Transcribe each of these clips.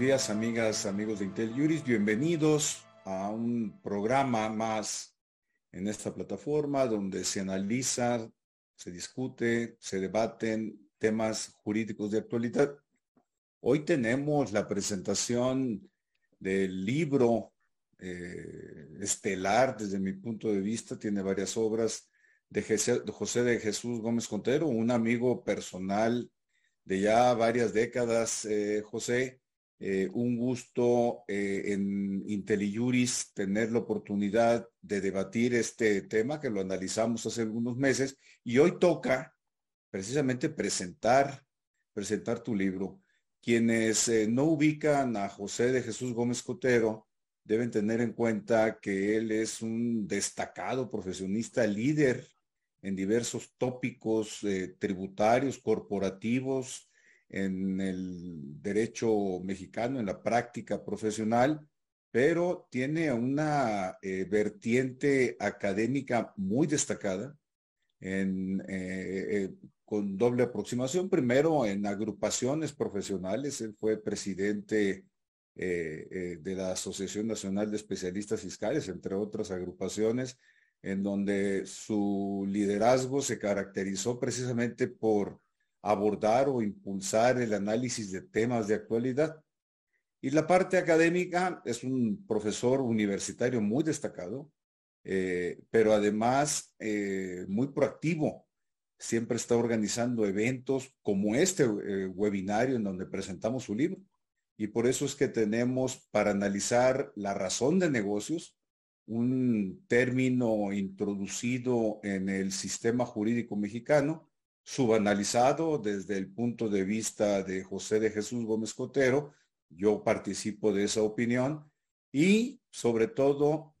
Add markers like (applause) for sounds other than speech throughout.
Días, amigas, amigos de Intel Juris. Bienvenidos a un programa más en esta plataforma donde se analiza, se discute, se debaten temas jurídicos de actualidad. Hoy tenemos la presentación del libro eh, estelar desde mi punto de vista, tiene varias obras de José de Jesús Gómez Contero, un amigo personal de ya varias décadas, eh, José. Eh, un gusto en IntelliJuris tener la oportunidad de debatir este tema que lo analizamos hace algunos meses y hoy toca precisamente presentar, presentar tu libro. Quienes no ubican a José de Jesús Gómez Cotero deben tener en cuenta que él es un destacado profesionista líder en diversos tópicos eh, tributarios, corporativos, en el derecho mexicano, en la práctica profesional, pero tiene una eh, vertiente académica muy destacada, eh, con doble aproximación. Primero en agrupaciones profesionales, él fue presidente eh, eh, de la Asociación Nacional de Especialistas Fiscales, entre otras agrupaciones, en donde su liderazgo se caracterizó precisamente por abordar o impulsar el análisis de temas de actualidad. Y la parte académica es un profesor universitario muy destacado, eh, pero además muy proactivo. Siempre está organizando eventos como este webinario en donde presentamos su libro y por eso es que tenemos para analizar la razón de negocios, un término introducido en el sistema jurídico mexicano, subanalizado desde el punto de vista de José de Jesús Gómez Cotero, yo participo de esa opinión, y sobre todo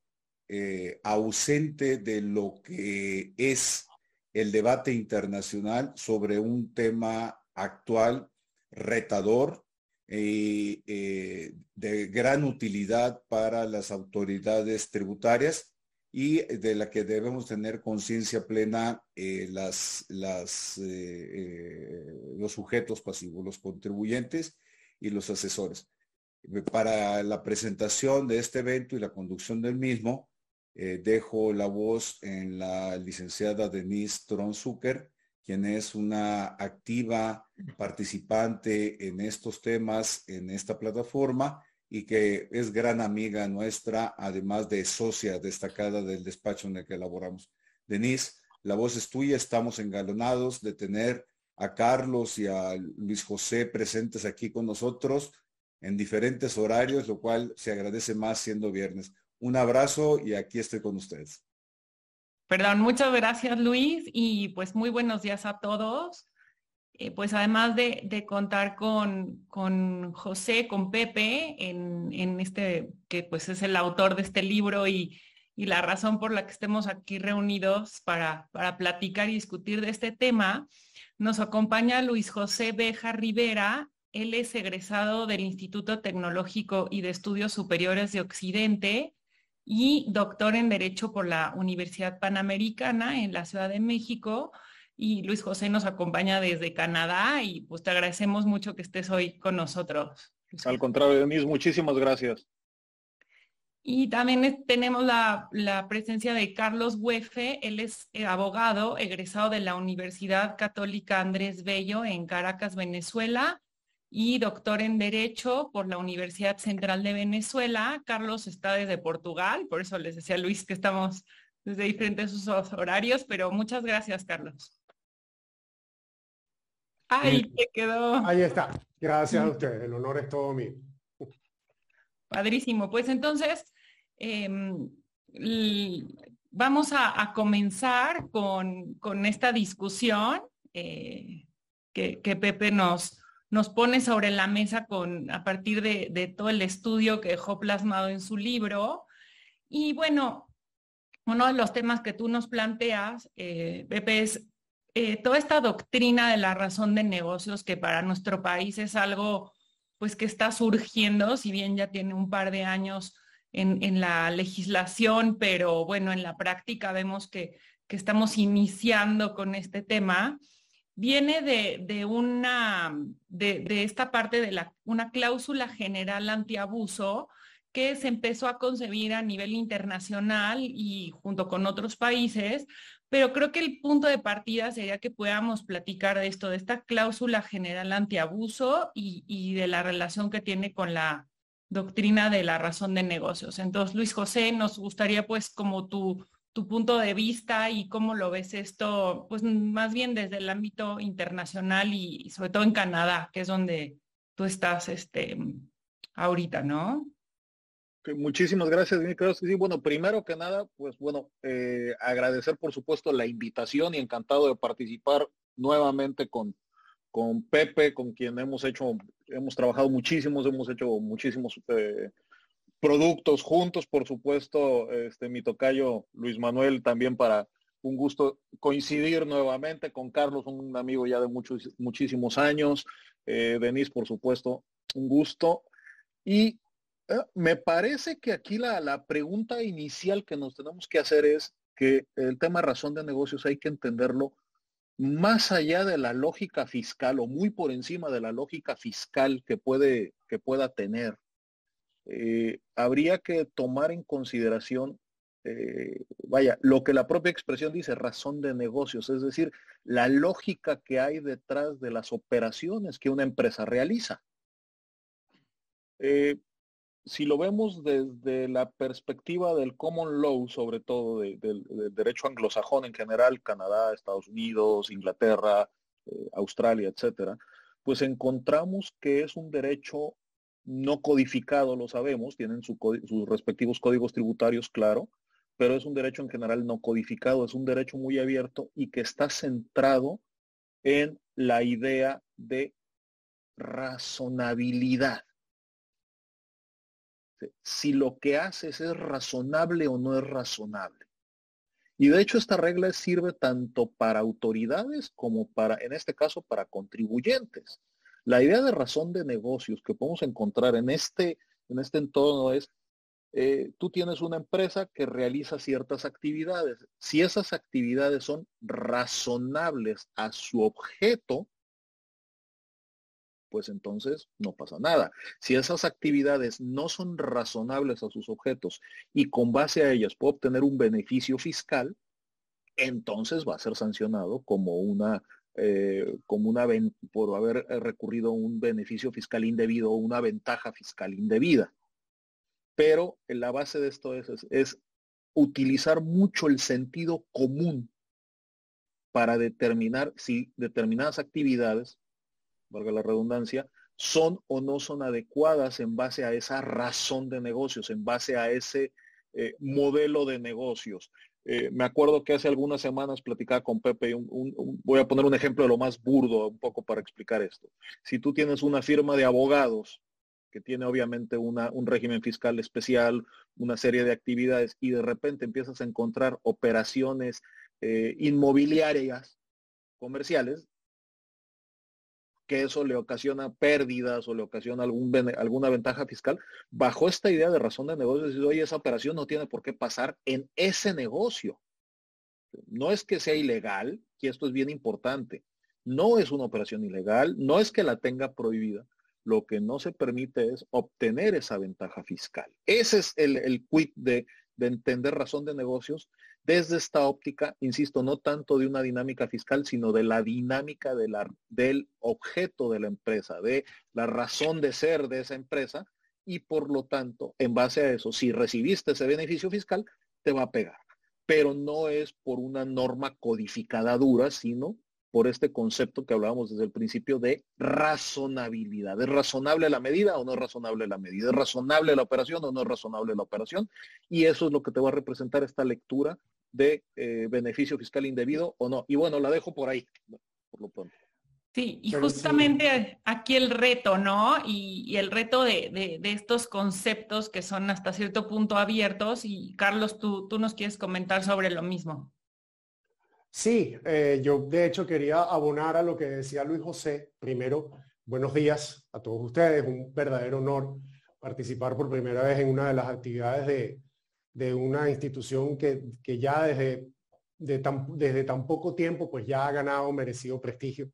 eh, ausente de lo que es el debate internacional sobre un tema actual retador eh, eh, de gran utilidad para las autoridades tributarias y de la que debemos tener conciencia plena eh, las, las, los sujetos pasivos, los contribuyentes y los asesores. Para la presentación de este evento y la conducción del mismo, dejo la voz en la licenciada Denise Tronzucker, quien es una activa participante en estos temas en esta plataforma y que es gran amiga nuestra, además de socia destacada del despacho en el que elaboramos. Denise, la voz es tuya, estamos engalonados de tener a Carlos y a Luis José presentes aquí con nosotros en diferentes horarios, lo cual se agradece más siendo viernes. Un abrazo y aquí estoy con ustedes. Perdón, muchas gracias Luis y pues muy buenos días a todos. Eh, pues además de, contar con, con, José, con Pepe, en, este, que pues es el autor de este libro y, la razón por la que estemos aquí reunidos para, para platicar y discutir de este tema, nos acompaña Luis José Beja Rivera. Él es egresado del Instituto Tecnológico y de Estudios Superiores de Occidente y doctor en Derecho por la Universidad Panamericana en la Ciudad de México. Y Luis José nos acompaña desde Canadá y pues te agradecemos mucho que estés hoy con nosotros. Al contrario, de mí, muchísimas gracias. Y también tenemos la, la, presencia de Carlos Huefe, él es eh, abogado egresado de la Universidad Católica Andrés Bello en Caracas, Venezuela, y doctor en Derecho por la Universidad Central de Venezuela. Carlos está desde Portugal, por eso les decía Luis que estamos desde diferentes horarios, pero muchas gracias, Carlos. Ahí te quedó. Ahí está. Gracias a usted. El honor es todo mío. Padrísimo. Pues entonces, em, vamos a, comenzar con, esta discusión eh, que, que Pepe nos, nos pone sobre la mesa con, a partir de, todo el estudio que dejó plasmado en su libro. Y bueno, uno de los temas que tú nos planteas, eh, Pepe, es eh, toda esta doctrina de la razón de negocios que para nuestro país es algo pues que está surgiendo, si bien ya tiene un par de años en, la legislación, pero bueno, en la práctica vemos que, que estamos iniciando con este tema. viene de, una, de, de, esta parte de la, una cláusula general antiabuso que se empezó a concebir a nivel internacional y junto con otros países, pero creo que el punto de partida sería que podamos platicar de esto, de esta cláusula general antiabuso y, de la relación que tiene con la doctrina de la razón de negocios. Entonces, Luis José, nos gustaría pues como tu, tu punto de vista y cómo lo ves esto, pues más bien desde el ámbito internacional y, sobre todo en Canadá, que es donde tú estás este, ahorita, ¿no? Muchísimas gracias, Sí, bueno, primero que nada, pues bueno, eh, agradecer por supuesto la invitación y encantado de participar nuevamente con, con Pepe, con quien hemos hecho, hemos trabajado muchísimos, hemos hecho muchísimos eh, productos juntos, por supuesto, este, mi tocayo Luis Manuel también para un gusto coincidir nuevamente con Carlos, un amigo ya de muchos, muchísimos años, eh, por supuesto, un gusto. Y me parece que aquí la, la pregunta inicial que nos tenemos que hacer es que el tema razón de negocios hay que entenderlo más allá de la lógica fiscal o muy por encima de la lógica fiscal que puede que pueda tener. Eh, habría que tomar en consideración eh, vaya lo que la propia expresión dice razón de negocios es decir la lógica que hay detrás de las operaciones que una empresa realiza si lo vemos desde la perspectiva del common law, sobre todo del derecho anglosajón en general, Canadá, Estados Unidos, Inglaterra, eh, Australia, etcétera, pues encontramos que es un derecho no codificado, lo sabemos, tienen sus respectivos códigos tributarios, claro, pero es un derecho en general no codificado, es un derecho muy abierto y que está centrado en la idea de razonabilidad si lo que haces es razonable o no es razonable. Y de hecho esta regla sirve tanto para autoridades como para, en este caso, para contribuyentes. La idea de razón de negocios que podemos encontrar en este, en este entorno es, eh, tú tienes una empresa que realiza ciertas actividades. Si esas actividades son razonables a su objeto, pues entonces no pasa nada. Si esas actividades no son razonables a sus objetos y con base a ellas puede obtener un beneficio fiscal, entonces va a ser sancionado como una eh, como una por haber recurrido a un beneficio fiscal indebido o una ventaja fiscal indebida. Pero en la base de esto es, es utilizar mucho el sentido común para determinar si determinadas actividades valga la redundancia, son o no son adecuadas en base a esa razón de negocios, en base a ese eh, modelo de negocios. Eh, me acuerdo que hace algunas semanas platicaba con Pepe, voy a poner un ejemplo de lo más burdo un poco para explicar esto. Si tú tienes una firma de abogados que tiene obviamente una, un régimen fiscal especial, una serie de actividades y de repente empiezas a encontrar operaciones eh, inmobiliarias comerciales, que eso le ocasiona pérdidas o le ocasiona alguna ventaja fiscal, bajo esta idea de razón de negocio, oye, esa operación no tiene por qué pasar en ese negocio. No es que sea ilegal, y esto es bien importante, no es una operación ilegal, no es que la tenga prohibida, lo que no se permite es obtener esa ventaja fiscal. Ese es el, el quid de, de entender razón de negocios desde esta óptica, insisto, no tanto de una dinámica fiscal, sino de la dinámica de la, del objeto de la empresa, de la razón de ser de esa empresa y por lo tanto, en base a eso, si recibiste ese beneficio fiscal, te va a pegar. Pero no es por una norma codificada dura, sino por este concepto que hablábamos desde el principio de razonabilidad. ¿Es razonable la medida o no es razonable la medida? ¿Es razonable la operación o no es razonable la operación? Y eso es lo que te va a representar esta lectura de eh, beneficio fiscal indebido o no. Y bueno, la dejo por ahí, por lo pronto. Sí, y justamente aquí el reto, ¿no? Y, el reto de, estos conceptos que son hasta cierto punto abiertos. Y Carlos, tú, tú nos quieres comentar sobre lo mismo. Sí, eh, yo de hecho quería abonar a lo que decía Luis José. Primero, buenos días a todos ustedes. Un verdadero honor participar por primera vez en una de las actividades de, una institución que, ya desde desde tan poco tiempo, pues ya ha ganado merecido prestigio,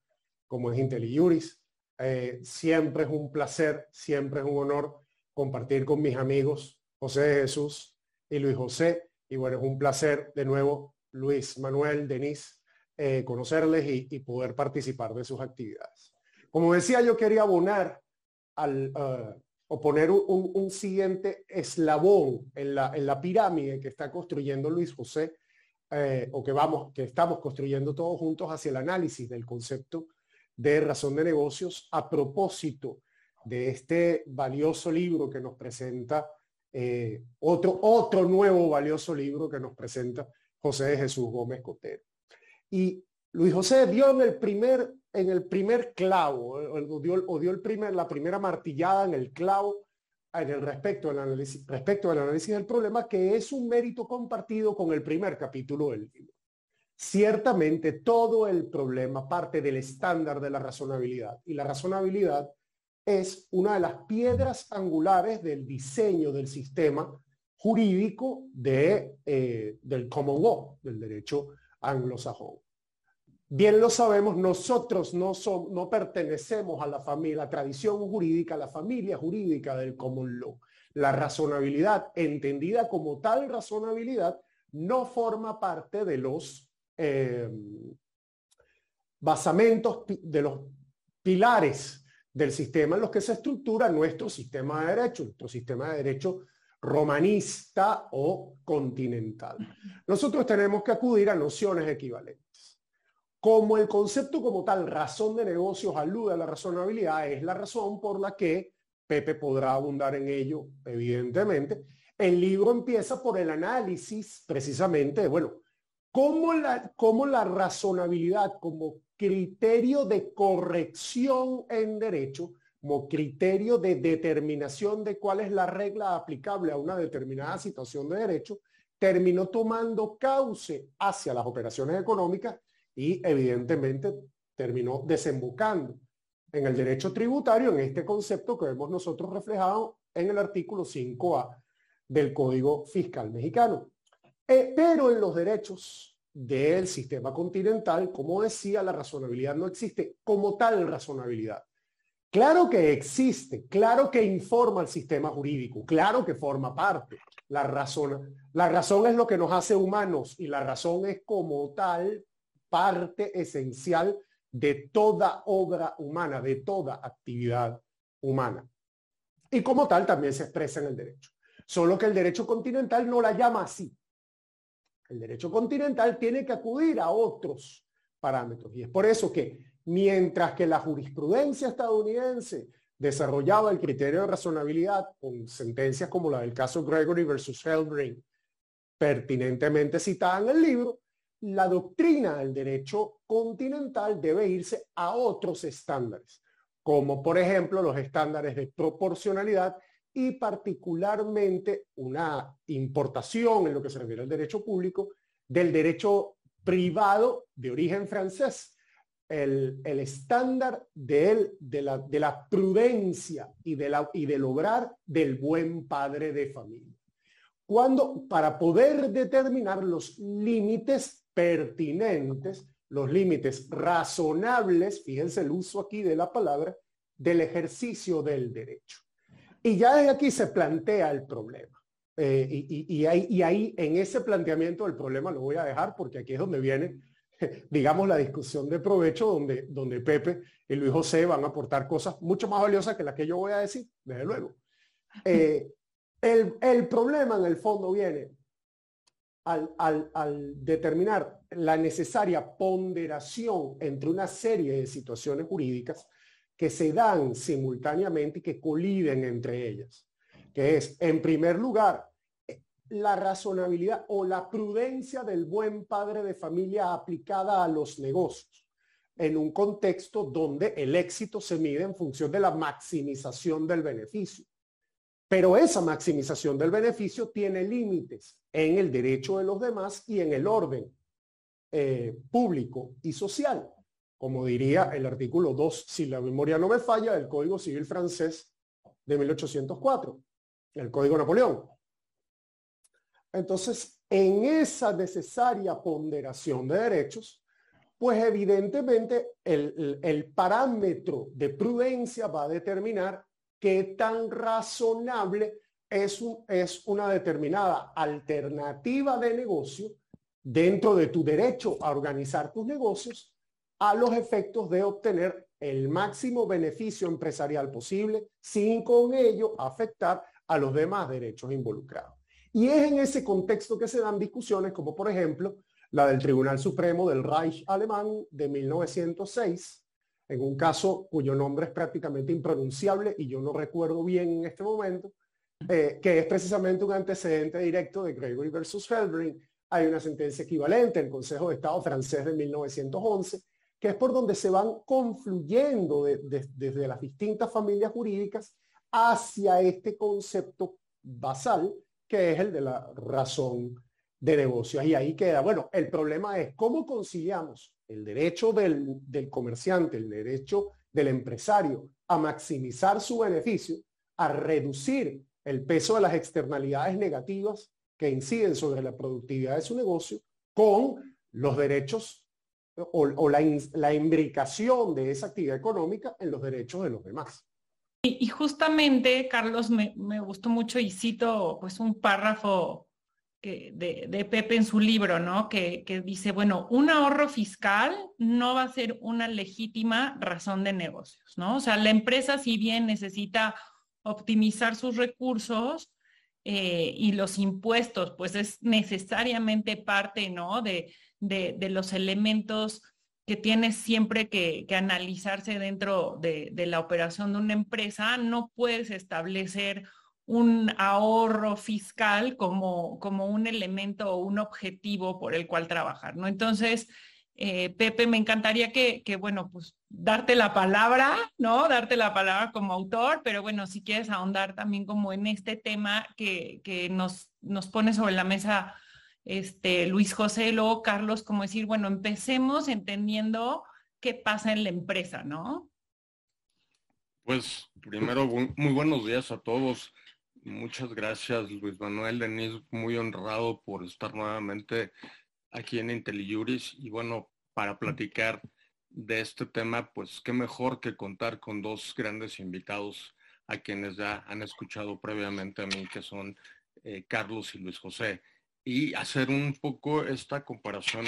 como es IntelliJuris. Eh, siempre es un placer, siempre es un honor compartir con mis amigos José de Jesús y Luis José. Y bueno, es un placer de nuevo, Luis Manuel, Denise, eh, conocerles y, poder participar de sus actividades. Como decía, yo quería abonar al, uh, o poner un, siguiente eslabón en la, en la pirámide que está construyendo Luis José, eh, o que vamos, que estamos construyendo todos juntos hacia el análisis del concepto de razón de negocios a propósito de este valioso libro que nos presenta, eh, otro, otro nuevo valioso libro que nos presenta José Jesús Gómez Cotero. Y Luis José dio en el primer, en el primer clavo, o dio, o dio el primer, la primera martillada en el clavo en el respecto al, análisis, respecto al análisis del problema, que es un mérito compartido con el primer capítulo del libro. Ciertamente todo el problema parte del estándar de la razonabilidad y la razonabilidad es una de las piedras angulares del diseño del sistema jurídico de, eh, del common law, del derecho anglosajón. Bien lo sabemos, nosotros no, no pertenecemos a la familia, la tradición jurídica, la familia jurídica del common law. La razonabilidad, entendida como tal razonabilidad, no forma parte de los eh, basamentos, de los pilares del sistema en los que se estructura nuestro sistema de derecho, nuestro sistema de derecho romanista o continental. Nosotros tenemos que acudir a nociones equivalentes. Como el concepto como tal, razón de negocios, alude a la razonabilidad, es la razón por la que Pepe podrá abundar en ello, evidentemente. El libro empieza por el análisis precisamente bueno, cómo la, cómo la razonabilidad como criterio de corrección en derecho como criterio de determinación de cuál es la regla aplicable a una determinada situación de derecho, terminó tomando cauce hacia las operaciones económicas y evidentemente terminó desembocando en el derecho tributario, en este concepto que vemos nosotros reflejado en el artículo 5A del Código Fiscal Mexicano. Eh, pero en los derechos del sistema continental, como decía, la razonabilidad no existe como tal razonabilidad. Claro que existe, claro que informa el sistema jurídico, claro que forma parte. La razón, la razón es lo que nos hace humanos y la razón es como tal parte esencial de toda obra humana, de toda actividad humana. Y como tal también se expresa en el derecho. Solo que el derecho continental no la llama así. El derecho continental tiene que acudir a otros parámetros. Y es por eso que mientras que la jurisprudencia estadounidense desarrollaba el criterio de razonabilidad con sentencias como la del caso Gregory versus Hellring, pertinentemente citada en el libro, la doctrina del derecho continental debe irse a otros estándares, como por ejemplo los estándares de proporcionalidad y particularmente una importación en lo que se refiere al derecho público del derecho privado de origen francés, el, estándar de, de, la, de la prudencia y, de la, y del obrar del buen padre de familia. Cuando, para poder determinar los límites pertinentes, los límites razonables, fíjense el uso aquí de la palabra, del ejercicio del derecho. Y ya desde aquí se plantea el problema. Eh, y, y, ahí, y ahí, en ese planteamiento del problema lo voy a dejar porque aquí es donde viene (laughs) digamos, la discusión de provecho donde, donde Pepe y Luis José van a aportar cosas mucho más valiosas que las que yo voy a decir, desde luego. Eh, el, el, problema en el fondo viene al, al, al, determinar la necesaria ponderación entre una serie de situaciones jurídicas que se dan simultáneamente y que coliden entre ellas, que es, en primer lugar, la razonabilidad o la prudencia del buen padre de familia aplicada a los negocios en un contexto donde el éxito se mide en función de la maximización del beneficio. Pero esa maximización del beneficio tiene límites en el derecho de los demás y en el orden eh, público y social. Como diría el artículo 2, si la memoria no me falla, del Código Civil francés de 1804, el Código Napoleón. Entonces, en esa necesaria ponderación de derechos, pues evidentemente el, parámetro de prudencia va a determinar qué tan razonable es, una determinada alternativa de negocio dentro de tu derecho a organizar tus negocios a los efectos de obtener el máximo beneficio empresarial posible sin con ello afectar a los demás derechos involucrados. Y es en ese contexto que se dan discusiones como por ejemplo la del Tribunal Supremo del Reich alemán de 1906, en un caso cuyo nombre es prácticamente impronunciable y yo no recuerdo bien en este momento, eh, que es precisamente un antecedente directo de Gregory versus Felbring. Hay una sentencia equivalente, el Consejo de Estado francés de 1911, que es por donde se van confluyendo desde las distintas familias jurídicas hacia este concepto basal, que es el de la razón de negocios. Y ahí queda, bueno, el problema es cómo conciliamos el derecho del, del comerciante, el derecho del empresario a maximizar su beneficio, a reducir el peso de las externalidades negativas que inciden sobre la productividad de su negocio, con los derechos o, la, la, imbricación de esa actividad económica en los derechos de los demás. Y, justamente, Carlos, me, me, gustó mucho y cito pues un párrafo de, de, Pepe en su libro, ¿no? Que, que dice, bueno, un ahorro fiscal no va a ser una legítima razón de negocios, ¿no? O sea, la empresa si bien necesita optimizar sus recursos, eh, y los impuestos, pues es necesariamente parte, ¿no? De, de, los elementos que tiene siempre que, analizarse dentro de, la operación de una empresa, no puedes establecer un ahorro fiscal como, como un elemento o un objetivo por el cual trabajar, ¿no? Entonces, eh, Pepe, me encantaría que, que, bueno, pues darte la palabra, ¿no? Darte la palabra como autor, pero bueno, si quieres ahondar también como en este tema que, que nos, nos pone sobre la mesa este, Luis José, luego Carlos, como decir, bueno, empecemos entendiendo qué pasa en la empresa, ¿no? Pues primero, muy buenos días a todos. Muchas gracias, Luis Manuel Denis, muy honrado por estar nuevamente aquí en IntelliJuris y bueno, para platicar de este tema, pues qué mejor que contar con dos grandes invitados a quienes ya han escuchado previamente a mí, que son eh, Carlos y Luis José y hacer un poco esta comparación,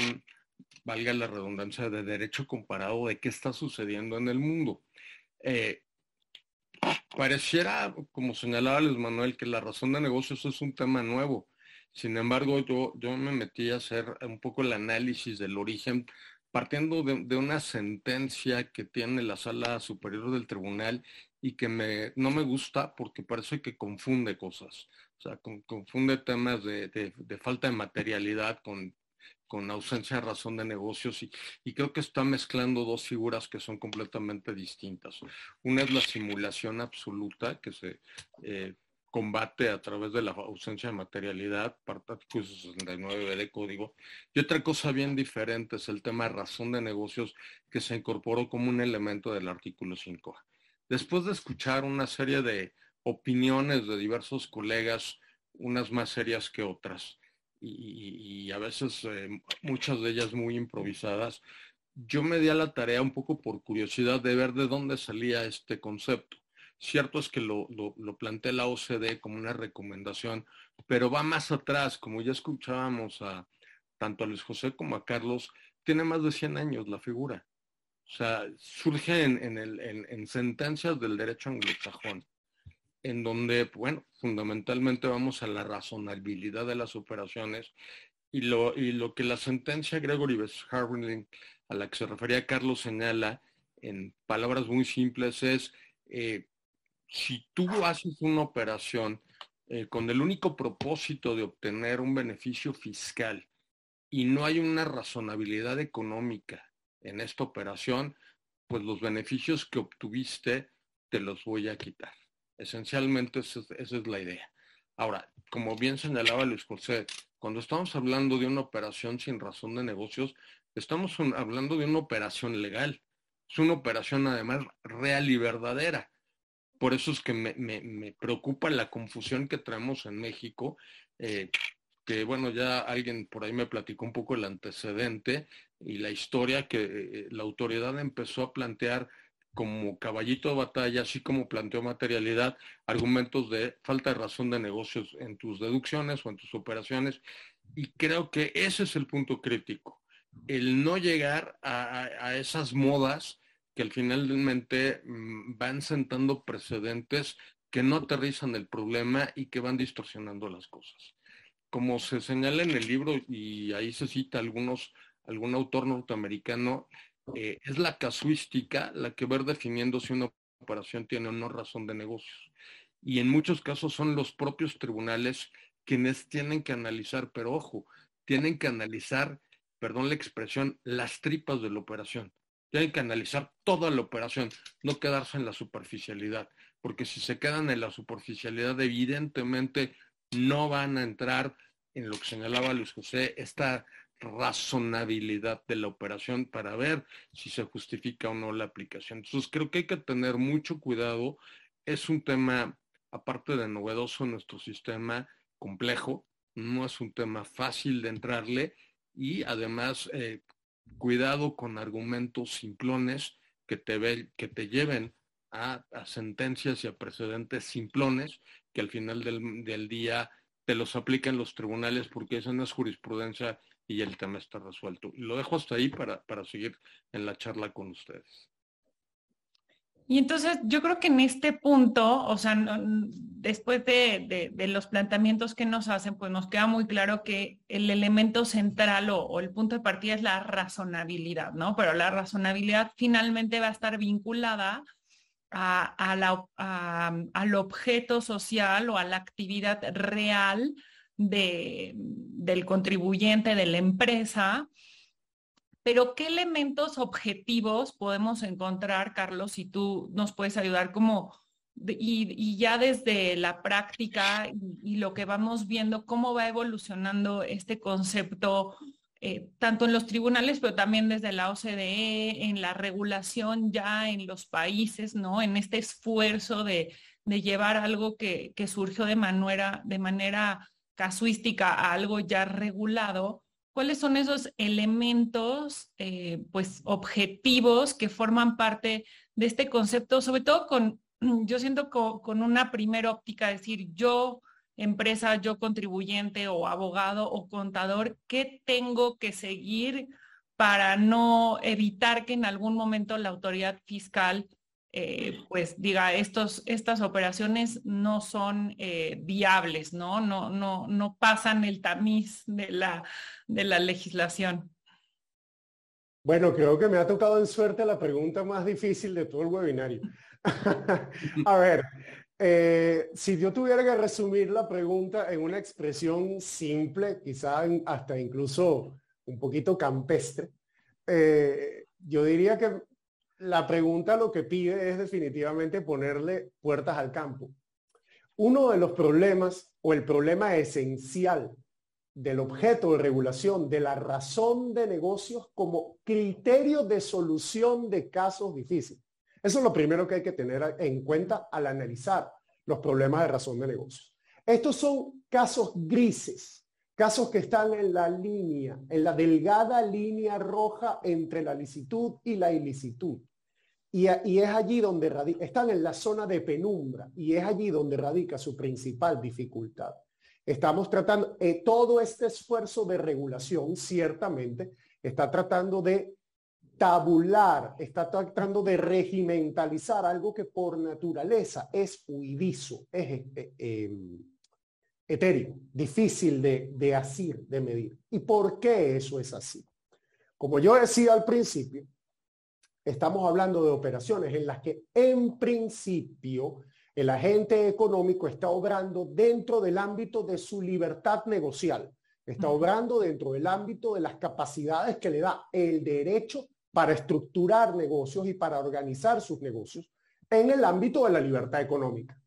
valga la redundancia, de derecho comparado de qué está sucediendo en el mundo. Eh, pareciera, como señalaba Luis Manuel, que la razón de negocios es un tema nuevo. Sin embargo, yo, yo me metí a hacer un poco el análisis del origen, partiendo de, de una sentencia que tiene la sala superior del tribunal y que me, no me gusta porque parece que confunde cosas. O sea, confunde temas de, falta de materialidad con, con ausencia de razón de negocios y, y, creo que está mezclando dos figuras que son completamente distintas. Una es la simulación absoluta que se eh, combate a través de la ausencia de materialidad, artículo 69 de código, y otra cosa bien diferente es el tema de razón de negocios que se incorporó como un elemento del artículo 5. Después de escuchar una serie de opiniones de diversos colegas, unas más serias que otras, y, a veces eh, muchas de ellas muy improvisadas, yo me di a la tarea un poco por curiosidad de ver de dónde salía este concepto. Cierto es que lo, lo, lo plantea la OCDE como una recomendación, pero va más atrás, como ya escuchábamos a tanto a Luis José como a Carlos, tiene más de 100 años la figura. O sea, surge en, el, en sentencias del derecho anglosajón en donde, bueno, fundamentalmente vamos a la razonabilidad de las operaciones y lo, y lo que la sentencia Gregory. Harling, a la que se refería Carlos, señala en palabras muy simples es, eh, si tú haces una operación eh, con el único propósito de obtener un beneficio fiscal y no hay una razonabilidad económica en esta operación, pues los beneficios que obtuviste te los voy a quitar. Esencialmente esa es, la idea. Ahora, como bien señalaba Luis José, cuando estamos hablando de una operación sin razón de negocios, estamos hablando de una operación legal. Es una operación además real y verdadera. Por eso es que me, preocupa la confusión que traemos en México, eh, que bueno, ya alguien por ahí me platicó un poco el antecedente y la historia que eh, la autoridad empezó a plantear como caballito de batalla, así como planteó materialidad, argumentos de falta de razón de negocios en tus deducciones o en tus operaciones. Y creo que ese es el punto crítico, el no llegar a, esas modas que finalmente mm, van sentando precedentes que no aterrizan el problema y que van distorsionando las cosas como se señala en el libro, y ahí se cita algunos, algún autor norteamericano, eh, es la casuística la que va definiendo si una operación tiene o no razón de negocios. Y en muchos casos son los propios tribunales quienes tienen que analizar, pero ojo, tienen que analizar, perdón la expresión, las tripas de la operación. Tienen que analizar toda la operación, no quedarse en la superficialidad, porque si se quedan en la superficialidad, evidentemente no van a entrar en lo que señalaba Luis José, esta razonabilidad de la operación para ver si se justifica o no la aplicación. Entonces creo que hay que tener mucho cuidado. Es un tema, aparte de novedoso nuestro sistema, complejo, no es un tema fácil de entrarle y además eh, cuidado con argumentos simplones que te, que te lleven a, sentencias y a precedentes simplones que al final del, día te los aplican los tribunales porque esa no es jurisprudencia y el tema está resuelto. Lo dejo hasta ahí para, para seguir en la charla con ustedes. Y entonces yo creo que en este punto, o sea, después de, los planteamientos que nos hacen, pues nos queda muy claro que el elemento central o, el punto de partida es la razonabilidad, ¿no? Pero la razonabilidad finalmente va a estar vinculada al objeto social o a la actividad real del contribuyente, de la empresa. Pero ¿qué elementos objetivos podemos encontrar, Carlos, si tú nos puedes ayudar como, y, ya desde la práctica y, lo que vamos viendo, cómo va evolucionando este concepto eh, tanto en los tribunales, pero también desde la OCDE, en la regulación ya en los países, ¿no? En este esfuerzo de, llevar algo que, surgió de manera, de manera casuística a algo ya regulado. ¿Cuáles son esos elementos, eh, pues, objetivos que forman parte de este concepto, sobre todo con, yo siento con una primera óptica, decir, yo empresa, yo contribuyente o abogado o contador, ¿qué tengo que seguir para no evitar que en algún momento la autoridad fiscal eh, pues diga estos, estas operaciones no son eh, viables, ¿no? No, no, no pasan el tamiz de la, de la legislación. Bueno, creo que me ha tocado en suerte la pregunta más difícil de todo el webinario. (laughs) A ver, eh, si yo tuviera que resumir la pregunta en una expresión simple, quizá hasta incluso un poquito campestre, yo diría que la pregunta lo que pide es definitivamente ponerle puertas al campo. Uno de los problemas o el problema esencial del objeto de regulación, de la razón de negocios como criterio de solución de casos difíciles, eso es lo primero que hay que tener en cuenta al analizar los problemas de razón de negocios. Estos son casos grises, casos que están en la línea, en la delgada línea roja entre la licitud y la ilicitud. Y, es allí donde radica, están en la zona de penumbra y es allí donde radica su principal dificultad. Estamos tratando, eh, todo este esfuerzo de regulación ciertamente está tratando de tabular, está tratando de regimentalizar algo que por naturaleza es huidizo, es eh, em, etéreo, difícil de, de asir, de medir. ¿Y por qué eso es así? Como yo decía al principio, estamos hablando de operaciones en las que en principio el agente económico está obrando dentro del ámbito de su libertad negocial, está obrando dentro del ámbito de las capacidades que le da el derecho para estructurar negocios y para organizar sus negocios en el ámbito de la libertad económica,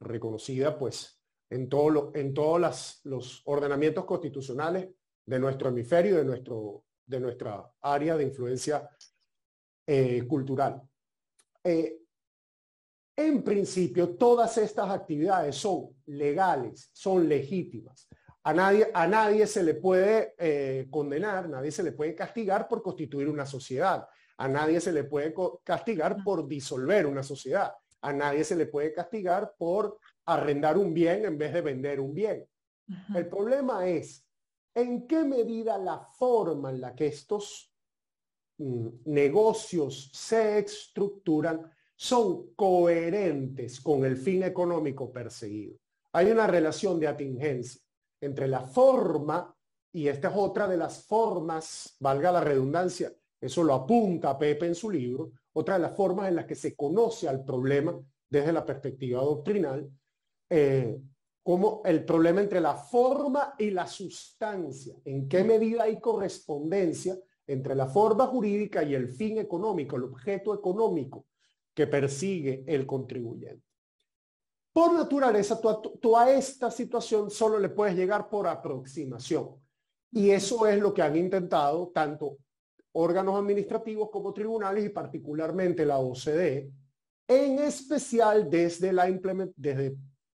reconocida pues en, todo en todos los ordenamientos constitucionales de nuestro hemisferio, de, nuestro, de nuestra área de influencia eh, cultural. Eh, en principio, todas estas actividades son legales, son legítimas. A nadie, a nadie se le puede eh, condenar, nadie se le puede castigar por constituir una sociedad. A nadie se le puede castigar por disolver una sociedad. A nadie se le puede castigar por arrendar un bien en vez de vender un bien. El problema es en qué medida la forma en la que estos negocios se estructuran son coherentes con el fin económico perseguido. Hay una relación de atingencia entre la forma, y esta es otra de las formas, valga la redundancia, eso lo apunta Pepe en su libro, otra de las formas en las que se conoce al problema desde la perspectiva doctrinal, eh, como el problema entre la forma y la sustancia, en qué medida hay correspondencia entre la forma jurídica y el fin económico, el objeto económico que persigue el contribuyente. Por naturaleza, tú, a esta situación solo le puedes llegar por aproximación. Y eso es lo que han intentado tanto órganos administrativos como tribunales y particularmente la OCDE, en especial desde, la desde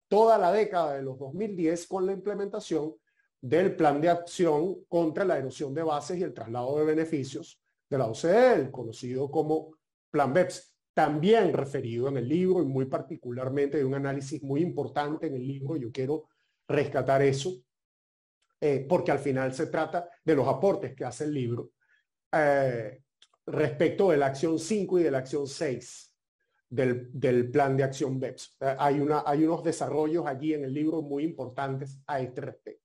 toda la década de los 2010 con la implementación del plan de acción contra la erosión de bases y el traslado de beneficios de la OCDE, conocido como Plan BEPS también referido en el libro y muy particularmente de un análisis muy importante en el libro. Yo quiero rescatar eso, eh, porque al final se trata de los aportes que hace el libro eh, respecto de la acción 5 y de la acción 6 del, plan de acción BEPS. Eh, hay, hay unos desarrollos allí en el libro muy importantes a este respecto.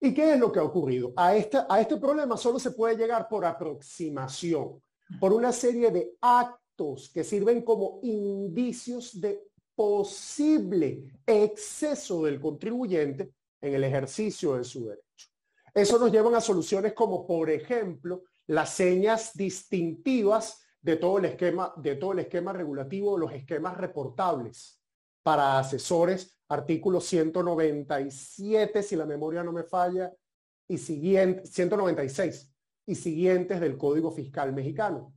¿Y qué es lo que ha ocurrido? A, a este problema solo se puede llegar por aproximación, por una serie de actos que sirven como indicios de posible exceso del contribuyente en el ejercicio de su derecho. Eso nos lleva a soluciones como, por ejemplo, las señas distintivas de todo el esquema, de todo el esquema regulativo, los esquemas reportables para asesores, artículo 197, si la memoria no me falla, y siguiente, 196 y siguientes del Código Fiscal Mexicano.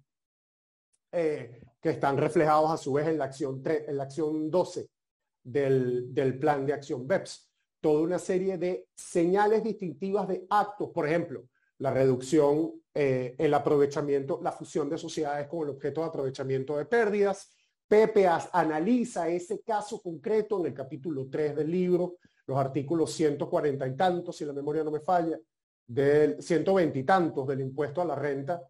Eh, que están reflejados a su vez en la acción, en la acción 12 del, del plan de acción BEPS. Toda una serie de señales distintivas de actos, por ejemplo, la reducción, eh, el aprovechamiento, la fusión de sociedades con el objeto de aprovechamiento de pérdidas. Pepe analiza ese caso concreto en el capítulo 3 del libro, los artículos 140 y tantos, si la memoria no me falla, del 120 y tantos del impuesto a la renta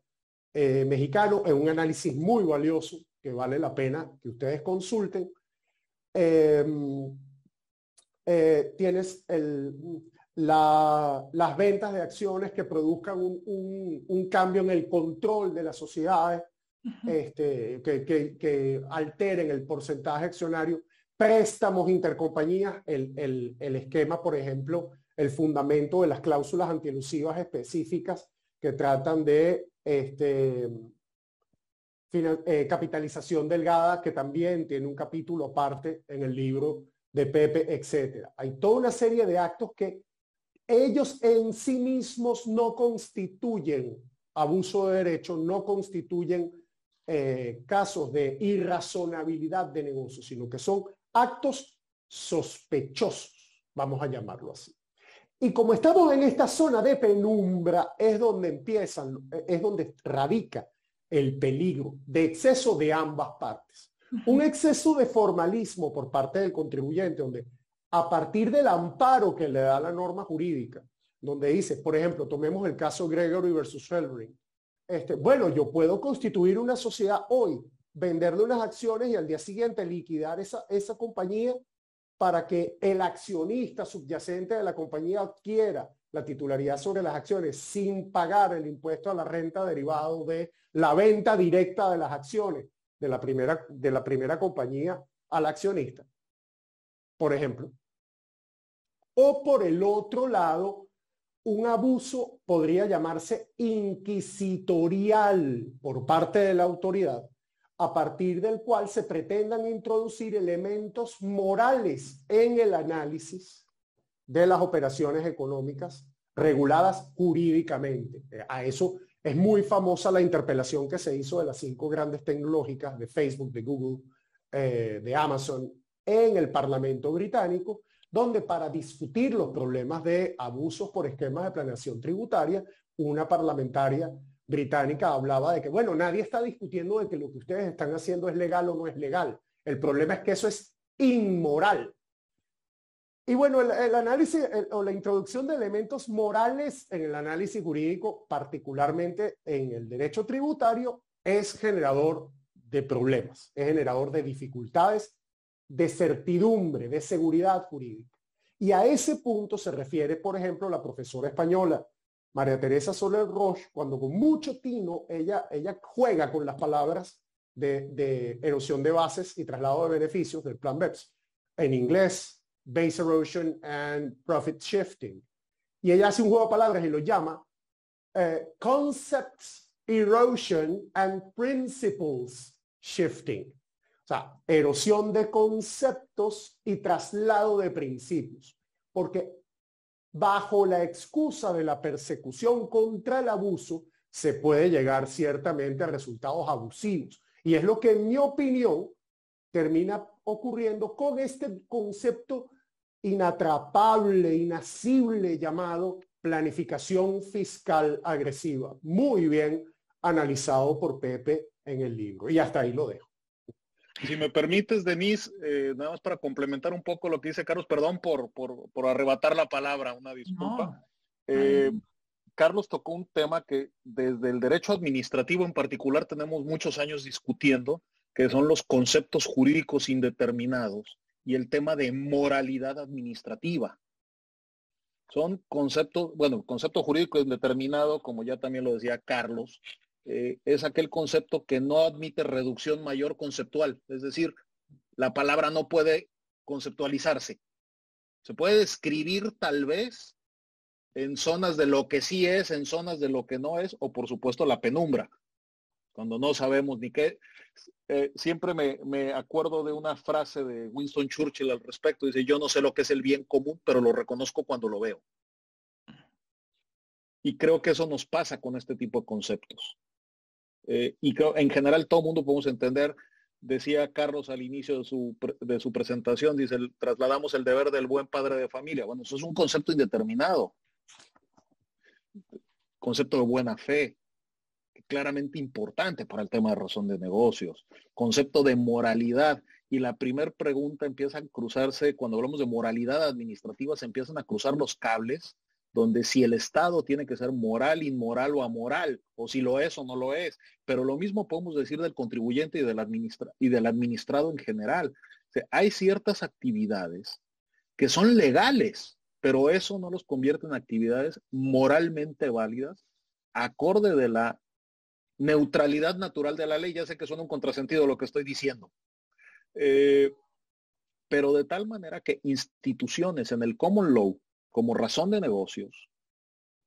eh, mexicano es un análisis muy valioso que vale la pena que ustedes consulten. Em, eh, tienes las ventas de acciones que produzcan un, cambio en el control de las sociedades, este, que, alteren el porcentaje accionario, préstamos intercompañías, el, el esquema, por ejemplo, el fundamento de las cláusulas antielusivas específicas que tratan de este, eh, capitalización delgada, que también tiene un capítulo aparte en el libro de Pepe, etcétera. Hay toda una serie de actos que ellos en sí mismos no constituyen abuso de derecho, no constituyen eh, casos de irrazonabilidad de negocio, sino que son actos sospechosos, vamos a llamarlo así. Y como estamos en esta zona de penumbra, es donde empiezan, es donde radica el peligro de exceso de ambas partes. Un exceso de formalismo por parte del contribuyente, donde a partir del amparo que le da la norma jurídica, donde dice, por ejemplo, tomemos el caso Gregory versus Felring. Este, bueno, yo puedo constituir una sociedad hoy, venderle unas acciones y al día siguiente liquidar esa, esa compañía para que el accionista subyacente de la compañía adquiera la titularidad sobre las acciones sin pagar el impuesto a la renta derivado de la venta directa de las acciones de la primera, de la primera compañía al accionista, por ejemplo. O por el otro lado, un abuso podría llamarse inquisitorial por parte de la autoridad a partir del cual se pretendan introducir elementos morales en el análisis de las operaciones económicas reguladas jurídicamente. Eh, a eso es muy famosa la interpelación que se hizo de las cinco grandes tecnológicas de Facebook, de Google, eh, de Amazon en el Parlamento británico, donde para discutir los problemas de abusos por esquemas de planeación tributaria, una parlamentaria británica hablaba de que, bueno, nadie está discutiendo de que lo que ustedes están haciendo es legal o no es legal. El problema es que eso es inmoral. Y bueno, el, análisis o la introducción de elementos morales en el análisis jurídico, particularmente en el derecho tributario, es generador de problemas, es generador de dificultades, de certidumbre, de seguridad jurídica. Y a ese punto se refiere, por ejemplo, la profesora española María Teresa Soler Roche, cuando con mucho tino ella, ella juega con las palabras de, erosión de bases y traslado de beneficios del plan BEPS. En inglés, base erosion and profit shifting. Y ella hace un juego de palabras y lo llama eh, concepts erosion and principles shifting. Sea, erosión de conceptos y traslado de principios. Porque bajo la excusa de la persecución contra el abuso, se puede llegar ciertamente a resultados abusivos. Y es lo que, en mi opinión, termina ocurriendo con este concepto inatrapable, inasible llamado planificación fiscal agresiva. Muy bien analizado por Pepe en el libro. Y hasta ahí lo dejo. Si me permites, Denise, eh, nada más para complementar un poco lo que dice Carlos, perdón por, por, arrebatar la palabra, una disculpa. Eh, Carlos tocó un tema que desde el derecho administrativo en particular tenemos muchos años discutiendo, que son los conceptos jurídicos indeterminados y el tema de moralidad administrativa. Son conceptos, bueno, concepto jurídico indeterminado, como ya también lo decía Carlos, eh, es aquel concepto que no admite reducción mayor conceptual, es decir, la palabra no puede conceptualizarse. Se puede describir tal vez en zonas de lo que sí es, en zonas de lo que no es, o por supuesto la penumbra, cuando no sabemos ni qué. Eh, siempre me, acuerdo de una frase de Winston Churchill al respecto. Dice, yo no sé lo que es el bien común, pero lo reconozco cuando lo veo. Y creo que eso nos pasa con este tipo de conceptos. Eh, y creo, en general todo el mundo podemos entender, decía Carlos al inicio de su, de su presentación, dice, trasladamos el deber del buen padre de familia. Bueno, eso es un concepto indeterminado. Concepto de buena fe, claramente importante para el tema de razón de negocios, concepto de moralidad. Y la primera pregunta empieza a cruzarse, cuando hablamos de moralidad administrativa, se empiezan a cruzar los cables, donde si el Estado tiene que ser moral, inmoral o amoral, o si lo es o no lo es. Pero lo mismo podemos decir del contribuyente y del, administrado en general. hay ciertas actividades que son legales, pero eso no los convierte en actividades moralmente válidas, acorde de la neutralidad natural de la ley. Ya sé que suena un contrasentido lo que estoy diciendo. Eh, pero de tal manera que instituciones en el common law, como razón de negocios,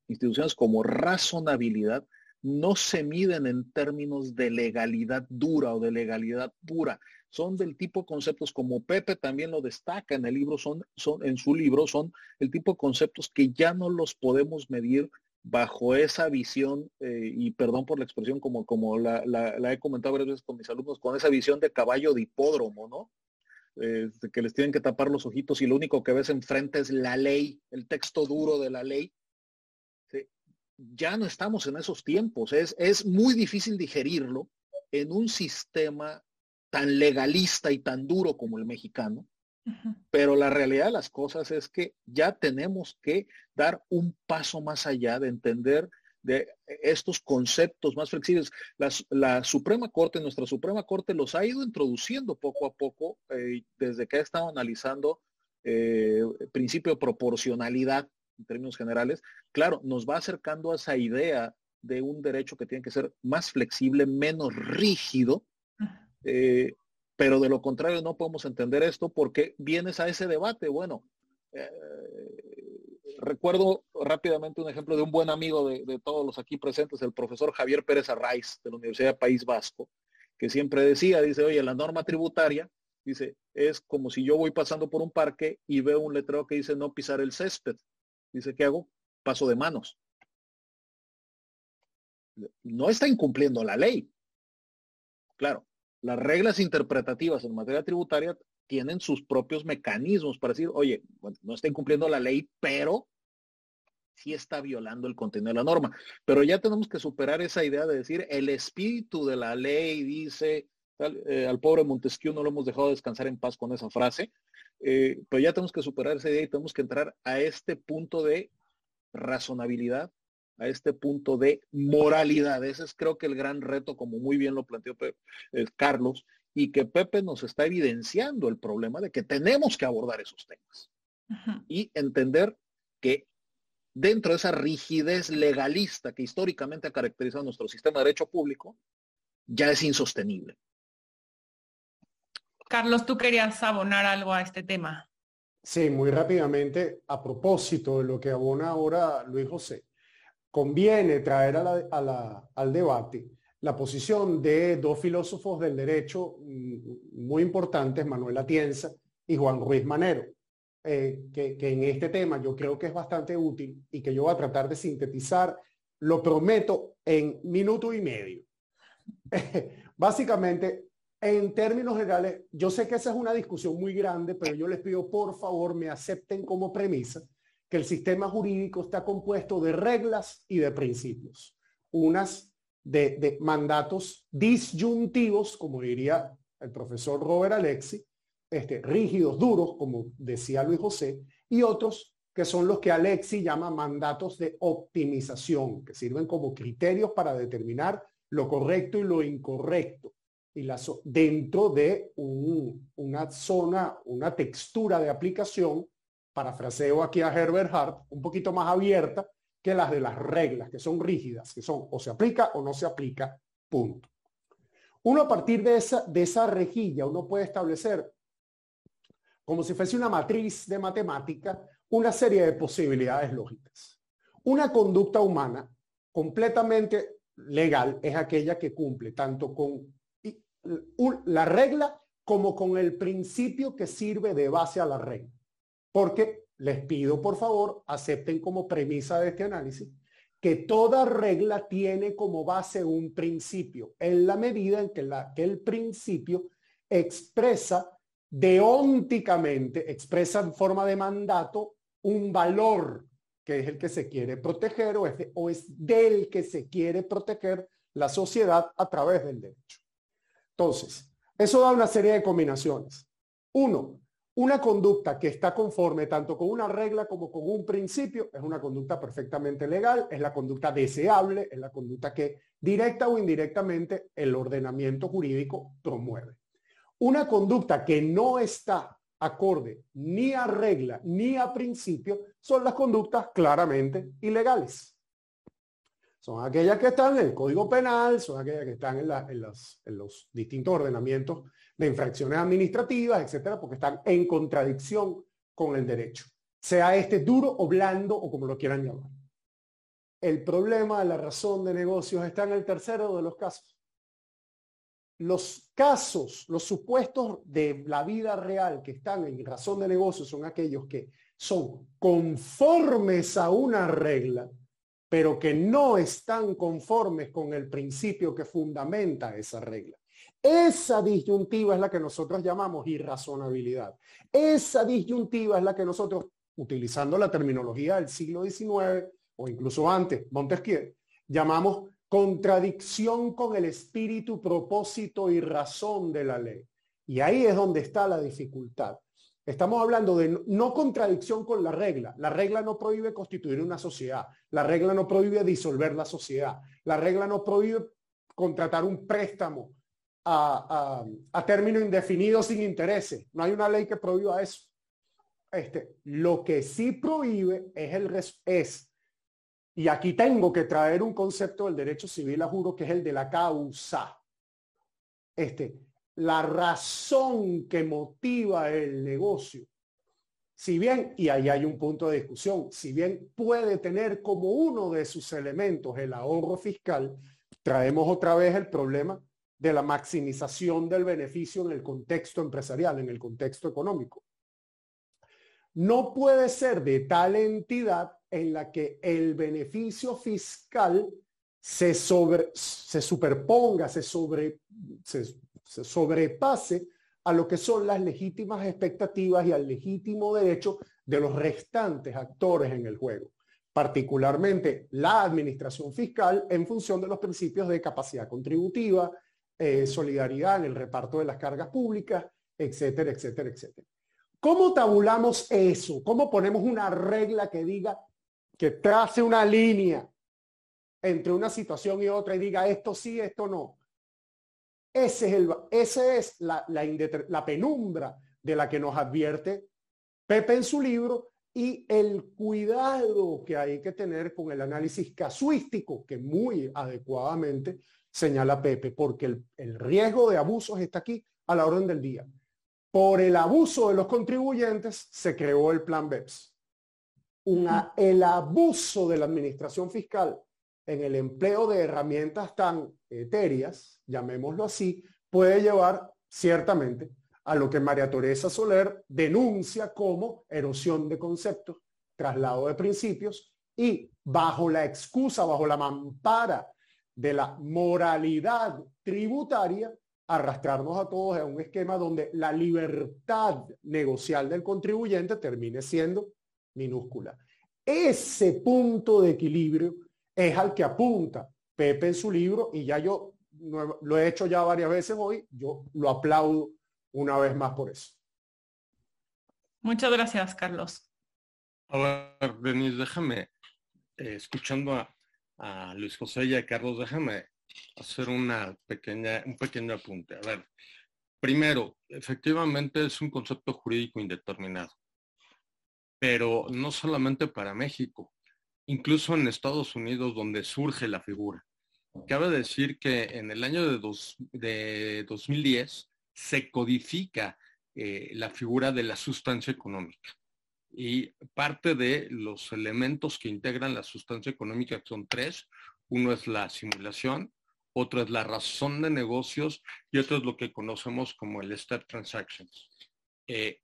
instituciones como razonabilidad, no se miden en términos de legalidad dura o de legalidad pura. Son del tipo de conceptos como Pepe también lo destaca en el libro, son, son en su libro, son el tipo de conceptos que ya no los podemos medir bajo esa visión, eh, y perdón por la expresión como, como la, he comentado varias veces con mis alumnos, con esa visión de caballo de hipódromo, ¿no? Eh, que les tienen que tapar los ojitos y lo único que ves enfrente es la ley, el texto duro de la ley. Ya no estamos en esos tiempos, es, es muy difícil digerirlo en un sistema tan legalista y tan duro como el mexicano, pero la realidad de las cosas es que ya tenemos que dar un paso más allá de entender de estos conceptos más flexibles. La, Suprema Corte, nuestra Suprema Corte los ha ido introduciendo poco a poco eh, desde que ha estado analizando eh, principio de proporcionalidad en términos generales. Claro, nos va acercando a esa idea de un derecho que tiene que ser más flexible, menos rígido, pero de lo contrario no podemos entender esto porque vienes a ese debate. Bueno, eh, recuerdo rápidamente un ejemplo de un buen amigo de, todos los aquí presentes, el profesor Javier Pérez Arraiz de la Universidad País Vasco, que siempre decía, dice, oye, la norma tributaria, dice, es como si yo voy pasando por un parque y veo un letrero que dice no pisar el césped. Dice, ¿qué hago? Paso de manos. No está incumpliendo la ley. Claro, las reglas interpretativas en materia tributaria tienen sus propios mecanismos para decir, oye, no estén cumpliendo la ley, pero sí está violando el contenido de la norma. Pero ya tenemos que superar esa idea de decir, el espíritu de la ley dice, eh, al pobre Montesquieu no lo hemos dejado descansar en paz con esa frase, eh, pero ya tenemos que superar esa idea y tenemos que entrar a este punto de razonabilidad, a este punto de moralidad. Ese es creo que el gran reto, como muy bien lo planteó eh, Carlos, y que Pepe nos está evidenciando el problema de que tenemos que abordar esos temas y entender que dentro de esa rigidez legalista que históricamente ha caracterizado nuestro sistema de derecho público, ya es insostenible. Carlos, tú querías abonar algo a este tema. Sí, muy rápidamente, a propósito de lo que abona ahora Luis José, conviene traer al debate la posición de dos filósofos del derecho mm, muy importantes, Manuel Atienza y Juan Ruiz Manero. Eh, que, en este tema yo creo que es bastante útil y que yo voy a tratar de sintetizar, lo prometo, en minuto y medio. (laughs) Básicamente, en términos generales, yo sé que esa es una discusión muy grande, pero yo les pido por favor me acepten como premisa que el sistema jurídico está compuesto de reglas y de principios. Unas de, de mandatos disyuntivos, como diría el profesor Robert Alexi, este, rígidos, duros, como decía Luis José, y otros que son los que Alexi llama mandatos de optimización, que sirven como criterios para determinar lo correcto y lo incorrecto. Y dentro de una zona, una textura de aplicación, parafraseo aquí a Herbert Hart, un poquito más abierta que las de las reglas, que son rígidas, que son o se aplica o no se aplica, punto. Uno a partir de esa, de esa rejilla, uno puede establecer como si fuese una matriz de matemática, una serie de posibilidades lógicas. Una conducta humana completamente legal es aquella que cumple tanto con la regla como con el principio que sirve de base a la regla. Porque les pido, por favor, acepten como premisa de este análisis que toda regla tiene como base un principio, en la medida en que, la, que el principio expresa deónticamente expresa en forma de mandato un valor que es el que se quiere proteger o es, o es del que se quiere proteger la sociedad a través del derecho. Entonces, eso da una serie de combinaciones. Uno, una conducta que está conforme tanto con una regla como con un principio es una conducta perfectamente legal, es la conducta deseable, es la conducta que directa o indirectamente el ordenamiento jurídico promueve. Una conducta que no está acorde ni a regla ni a principio son las conductas claramente ilegales. Son aquellas que están en el Código Penal, son aquellas que están en, los, distintos ordenamientos de infracciones administrativas, etcétera, porque están en contradicción con el derecho, sea este duro o blando o como lo quieran llamar. El problema de la razón de negocios está en el tercero de los casos los casos, los supuestos de la vida real que están en razón de negocio son aquellos que son conformes a una regla, pero que no están conformes con el principio que fundamenta esa regla. Esa disyuntiva es la que nosotros llamamos irrazonabilidad. Esa disyuntiva es la que nosotros, utilizando la terminología del siglo XIX o incluso antes, Montesquieu, llamamos contradicción con el espíritu, propósito y razón de la ley. Y ahí es donde está la dificultad. Estamos hablando de no contradicción con la regla. La regla no prohíbe constituir una sociedad. La regla no prohíbe disolver la sociedad. La regla no prohíbe contratar un préstamo a, a, término indefinido sin intereses. No hay una ley que prohíba eso. Este, lo que sí prohíbe es, el, es y aquí tengo que traer un concepto del derecho civil, a juro, que es el de la causa. Este, la razón que motiva el negocio. Si bien, y ahí hay un punto de discusión, si bien puede tener como uno de sus elementos el ahorro fiscal, traemos otra vez el problema de la maximización del beneficio en el contexto empresarial, en el contexto económico. No puede ser de tal entidad en la que el beneficio fiscal se, sobre, se superponga, se, sobre, se, sobrepase a lo que son las legítimas expectativas y al legítimo derecho de los restantes actores en el juego, particularmente la administración fiscal en función de los principios de capacidad contributiva, eh, solidaridad en el reparto de las cargas públicas, etcétera, etcétera, etcétera. ¿Cómo tabulamos eso? ¿Cómo ponemos una regla que diga, que trace una línea entre una situación y otra y diga esto sí, esto no? Ese es, el, ese es la, la, penumbra de la que nos advierte Pepe en su libro y el cuidado que hay que tener con el análisis casuístico que muy adecuadamente señala Pepe, porque el, el, riesgo de abusos está aquí a la orden del día. Por el abuso de los contribuyentes se creó el plan BEPS. El abuso de la administración fiscal en el empleo de herramientas tan etéreas, llamémoslo así, puede llevar ciertamente a lo que María Teresa Soler denuncia como erosión de conceptos, traslado de principios y bajo la excusa, bajo la mampara de la moralidad tributaria, arrastrarnos a todos a un esquema donde la libertad negocial del contribuyente termine siendo minúscula. Ese punto de equilibrio es al que apunta Pepe en su libro y ya yo lo he hecho ya varias veces hoy, yo lo aplaudo una vez más por eso. Muchas gracias, Carlos. A ver, Denise, déjame, eh, escuchando a, a, Luis José y a Carlos, déjame hacer una pequeña, un pequeño apunte. A ver, primero, efectivamente es un concepto jurídico indeterminado, pero no solamente para México incluso en Estados Unidos donde surge la figura. Cabe decir que en el año de, dos, de 2010 se codifica eh, la figura de la sustancia económica. Y parte de los elementos que integran la sustancia económica son tres. Uno es la simulación, otro es la razón de negocios y otro es lo que conocemos como el step transactions, eh,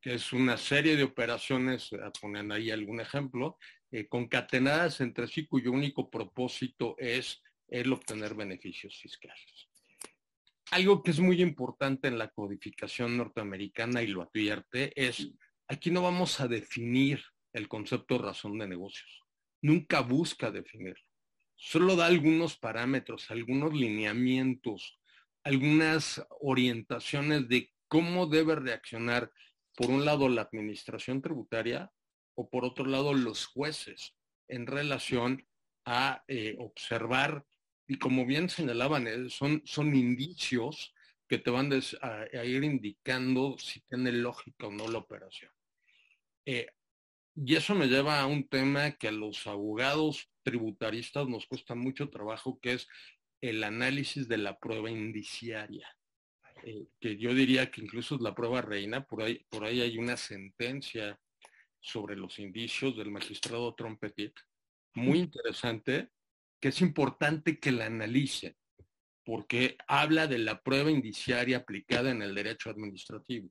que es una serie de operaciones, ponen ahí algún ejemplo, eh, concatenadas entre sí cuyo único propósito es el obtener beneficios fiscales. Algo que es muy importante en la codificación norteamericana y lo advierte es, aquí no vamos a definir el concepto razón de negocios. Nunca busca definirlo. Solo da algunos parámetros, algunos lineamientos, algunas orientaciones de cómo debe reaccionar, por un lado, la administración tributaria o por otro lado los jueces en relación a eh, observar, y como bien señalaban, eh, son, son indicios que te van a, ir indicando si tiene lógica o no la operación. Eh, y eso me lleva a un tema que a los abogados tributaristas nos cuesta mucho trabajo, que es el análisis de la prueba indiciaria. Que yo diría que incluso es la prueba reina, por ahí, por ahí hay una sentencia sobre los indicios del magistrado Trompetit, muy interesante, que es importante que la analice, porque habla de la prueba indiciaria aplicada en el derecho administrativo.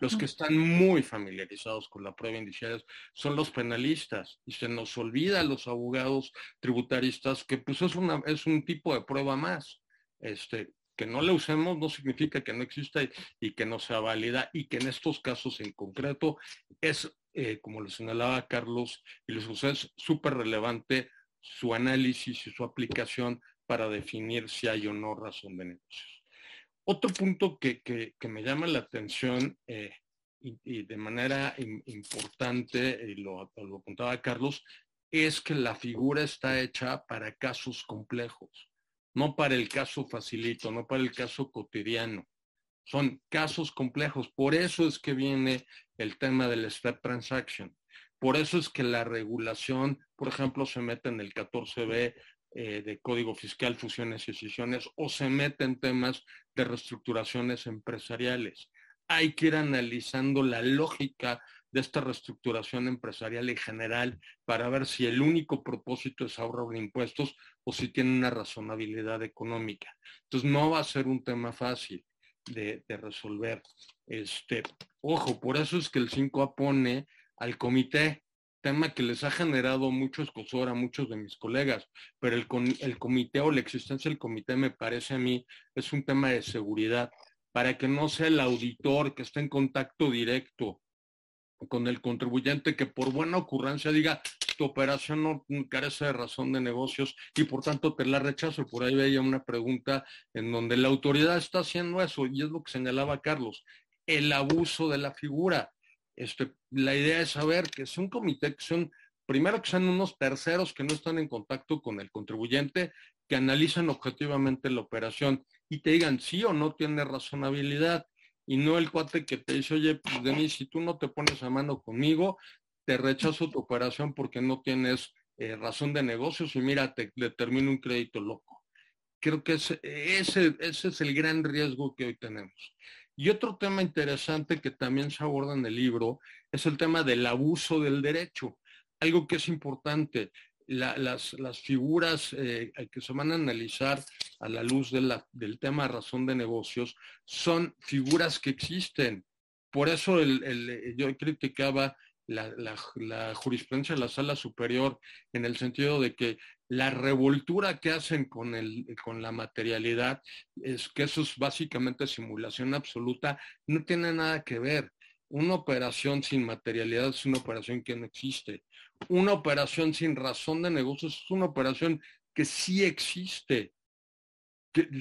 Los que están muy familiarizados con la prueba indiciaria son los penalistas y se nos olvida a los abogados tributaristas que pues es, una, es un tipo de prueba más. Este, que no la usemos no significa que no exista y que no sea válida y que en estos casos en concreto es eh, como lo señalaba Carlos y les José, es súper relevante su análisis y su aplicación para definir si hay o no razón de negocios. Otro punto que, me llama la atención eh, y, de manera importante, y lo, lo apuntaba Carlos, es que la figura está hecha para casos complejos, no para el caso facilito, no para el caso cotidiano. Son casos complejos. Por eso es que viene el tema del step transaction. Por eso es que la regulación, por ejemplo, se mete en el 14B eh, de Código Fiscal, Fusiones y Decisiones, o se mete en temas de reestructuraciones empresariales. Hay que ir analizando la lógica de esta reestructuración empresarial en general para ver si el único propósito es ahorrar impuestos o si tiene una razonabilidad económica. Entonces no va a ser un tema fácil de, resolver. Este, ojo, por eso es que el 5A pone al comité, tema que les ha generado mucho escosor a muchos de mis colegas, pero el, el comité o la existencia del comité me parece a mí es un tema de seguridad. para que no sea el auditor que esté en contacto directo con el contribuyente que por buena ocurrencia diga tu operación no carece de razón de negocios y por tanto te la rechazo. Por ahí veía una pregunta en donde la autoridad está haciendo eso y es lo que señalaba Carlos, el abuso de la figura. Este, la idea es saber que es un comité que son, primero que sean unos terceros que no están en contacto con el contribuyente, que analizan objetivamente la operación y te digan sí o no tiene razonabilidad y no el cuate que te dice, oye, pues de mí, si tú no te pones a mano conmigo, te rechazo tu operación porque no tienes eh, razón de negocios y mira, te determino un crédito loco. Creo que ese, ese, ese es el gran riesgo que hoy tenemos. Y otro tema interesante que también se aborda en el libro es el tema del abuso del derecho. Algo que es importante las, las, figuras eh, que se van a analizar a la luz del tema razón de negocios son figuras que existen. Por eso el, yo criticaba la, la, jurisprudencia de la sala superior en el sentido de que la revoltura que hacen con, el, con la materialidad es que eso es básicamente simulación absoluta, no tiene nada que ver. Una operación sin materialidad es una operación que no existe una operación sin razón de negocios es una operación que sí existe.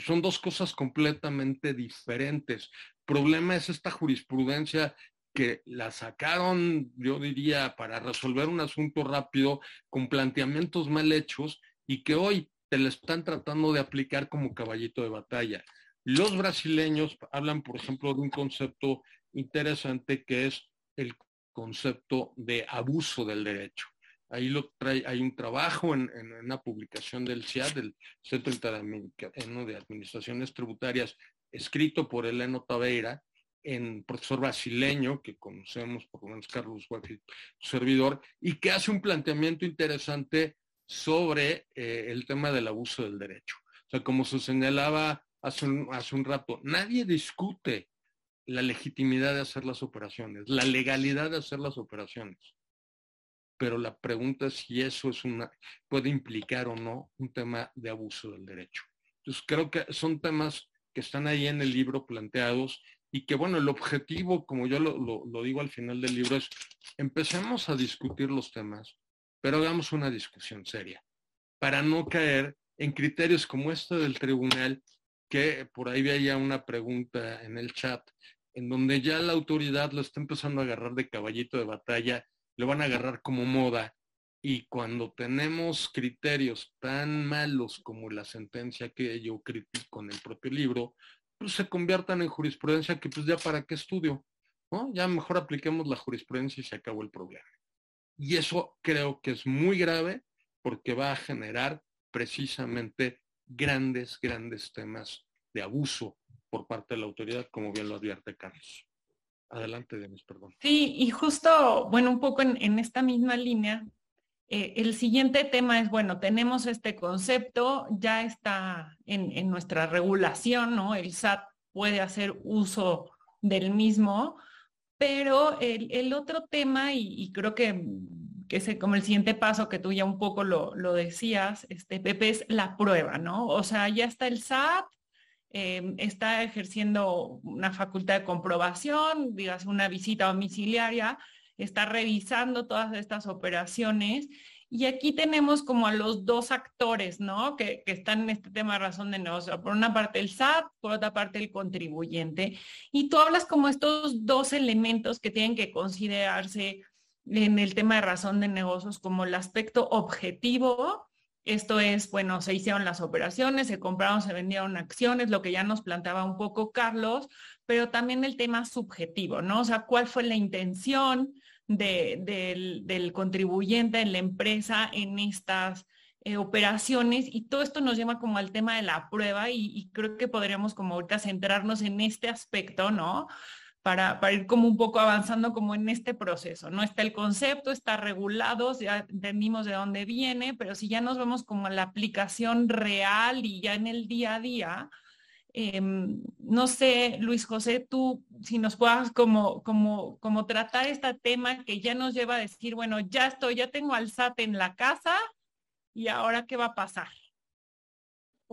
Son dos cosas completamente diferentes. Problema es esta jurisprudencia que la sacaron, yo diría, para resolver un asunto rápido con planteamientos mal hechos y que hoy te la están tratando de aplicar como caballito de batalla. Los brasileños hablan, por ejemplo, de un concepto interesante que es el concepto de abuso del derecho. Ahí hay un trabajo en, una publicación del CIAD, del Centro Interamericano de Administraciones Tributarias, escrito por Eleno Taveira, en profesor brasileño, que conocemos por lo menos Carlos Wakefield, servidor, y que hace un planteamiento interesante sobre eh, el tema del abuso del derecho. O sea, como se señalaba hace un rato, nadie discute la legitimidad de hacer las operaciones, la legalidad de hacer las operaciones pero la pregunta es si eso es una, puede implicar o no un tema de abuso del derecho. Entonces creo que son temas que están ahí en el libro planteados y que bueno, el objetivo, como yo lo, lo digo al final del libro, es empecemos a discutir los temas, pero hagamos una discusión seria, para no caer en criterios como este del tribunal, que por ahí veía una pregunta en el chat, en donde ya la autoridad lo está empezando a agarrar de caballito de batalla le van a agarrar como moda. Y cuando tenemos criterios tan malos como la sentencia que yo critico en el propio libro, pues se conviertan en jurisprudencia que pues ya para qué estudio, ¿no? Ya mejor apliquemos la jurisprudencia y se acabó el problema. Y eso creo que es muy grave porque va a generar precisamente grandes, grandes temas de abuso por parte de la autoridad, como bien lo advierte Carlos. Adelante, perdón. Sí, y justo, bueno, un poco en, esta misma línea, eh, el siguiente tema es, bueno, tenemos este concepto, ya está en, nuestra regulación, ¿no? El SAT puede hacer uso del mismo, pero el, otro tema, y, creo que, que es como el siguiente paso que tú ya un poco lo, lo decías, este, Pepe, es la prueba, ¿no? O sea, ya está el SAT, Em, está ejerciendo una facultad de comprobación, digas una visita domiciliaria, está revisando todas estas operaciones. Y aquí tenemos como a los dos actores, ¿no? Que, están en este tema de razón de negocio. Por una parte el SAT, por otra parte el contribuyente. Y tú hablas como estos dos elementos que tienen que considerarse en el tema de razón de negocios como el aspecto objetivo esto es, bueno, se hicieron las operaciones, se compraron, se vendieron acciones, lo que ya nos planteaba un poco Carlos, pero también el tema subjetivo, ¿no? O sea, ¿cuál fue la intención del, contribuyente en la empresa en estas eh, operaciones? Y todo esto nos lleva como al tema de la prueba y, y creo que podríamos como ahorita centrarnos en este aspecto, ¿no? Para, ir como un poco avanzando como en este proceso. No está el concepto, está regulado, ya entendimos de dónde viene, pero si ya nos vemos como la aplicación real y ya en el día a día, em, no sé, Luis José, tú si nos puedas como, como, como tratar este tema que ya nos lleva a decir, bueno, ya estoy, ya tengo al SAT en la casa y ahora qué va a pasar.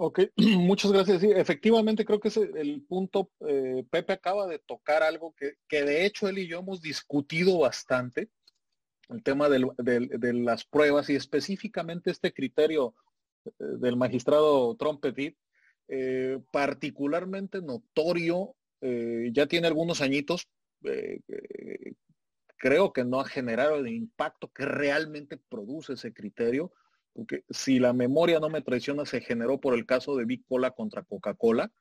Ok, (clears throat) muchas gracias. Sí, efectivamente creo que es el punto, eh, Pepe acaba de tocar algo que, que, de hecho él y yo hemos discutido bastante, el tema de las pruebas y específicamente este criterio eh, del magistrado Trompetit, eh, particularmente notorio, ya tiene algunos añitos, creo que no ha generado el impacto que realmente produce ese criterio, porque si la memoria no me traiciona, se generó por el caso de Big Cola contra Coca-Cola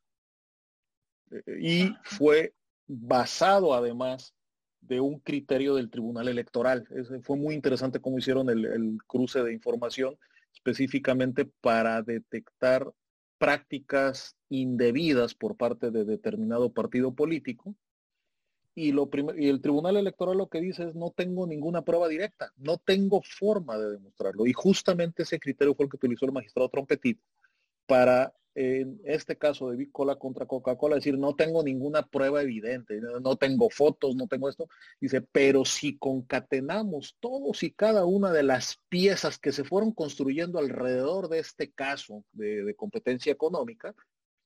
y fue basado además de un criterio del Tribunal Electoral. fue muy interesante cómo hicieron el, cruce de información específicamente para detectar prácticas indebidas por parte de determinado partido político. Y, lo y el Tribunal Electoral lo que dice es no tengo ninguna prueba directa, no tengo forma de demostrarlo. Y justamente ese criterio fue el que utilizó el magistrado Trompetit para en este caso de Cola contra Coca-Cola, decir, no tengo ninguna prueba evidente, no tengo fotos, no tengo esto. Dice, pero si concatenamos todos y cada una de las piezas que se fueron construyendo alrededor de este caso de, competencia económica,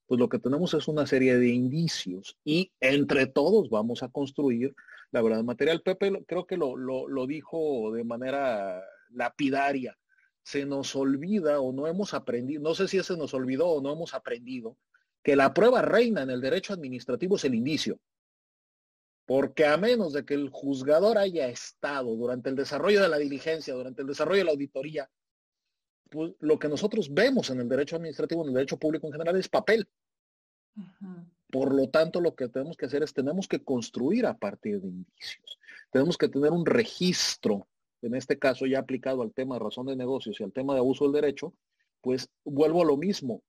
pues lo que tenemos es una serie de indicios y entre todos vamos a construir la verdad material. Pepe creo que lo, lo dijo de manera lapidaria se nos olvida o no hemos aprendido, no sé si se nos olvidó o no hemos aprendido, que la prueba reina en el derecho administrativo es el indicio. Porque a menos de que el juzgador haya estado durante el desarrollo de la diligencia, durante el desarrollo de la auditoría, pues lo que nosotros vemos en el derecho administrativo, en el derecho público en general, es papel. Por lo tanto, lo que tenemos que hacer es tenemos que construir a partir de indicios. Tenemos que tener un registro en este caso ya aplicado al tema de razón de negocios y al tema de abuso del derecho, pues vuelvo a lo mismo.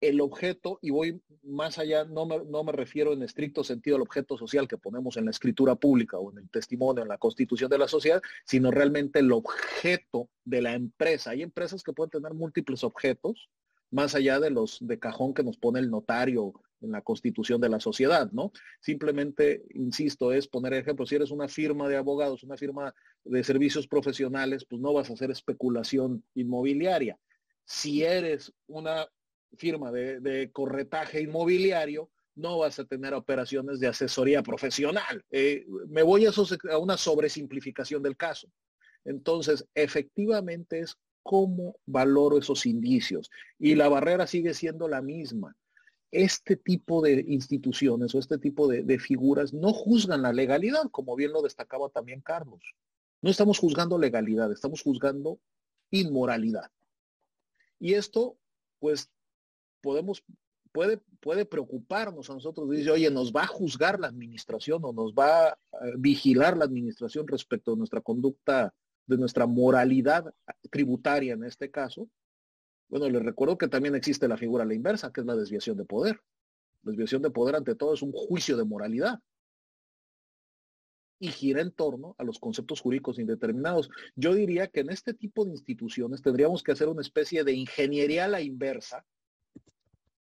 El objeto, y voy más allá, no me, no me refiero en estricto sentido al objeto social que ponemos en la escritura pública o en el testimonio, en la constitución de la sociedad, sino realmente el objeto de la empresa. Hay empresas que pueden tener múltiples objetos, más allá de los de cajón que nos pone el notario en la constitución de la sociedad, ¿no? Simplemente, insisto, es poner ejemplo, si eres una firma de abogados, una firma de servicios profesionales, pues no vas a hacer especulación inmobiliaria. Si eres una firma de, corretaje inmobiliario, no vas a tener operaciones de asesoría profesional. Eh, me voy a, a una sobresimplificación del caso. Entonces, efectivamente es cómo valoro esos indicios. Y la barrera sigue siendo la misma este tipo de instituciones o este tipo de, figuras no juzgan la legalidad, como bien lo destacaba también Carlos. No estamos juzgando legalidad, estamos juzgando inmoralidad. Y esto, pues, podemos, puede, puede preocuparnos a nosotros. Dice, oye, ¿nos va a juzgar la administración o nos va a vigilar la administración respecto a nuestra conducta, de nuestra moralidad tributaria en este caso? Bueno, les recuerdo que también existe la figura a la inversa, que es la desviación de poder. Desviación de poder ante todo es un juicio de moralidad y gira en torno a los conceptos jurídicos indeterminados. Yo diría que en este tipo de instituciones tendríamos que hacer una especie de ingeniería a la inversa,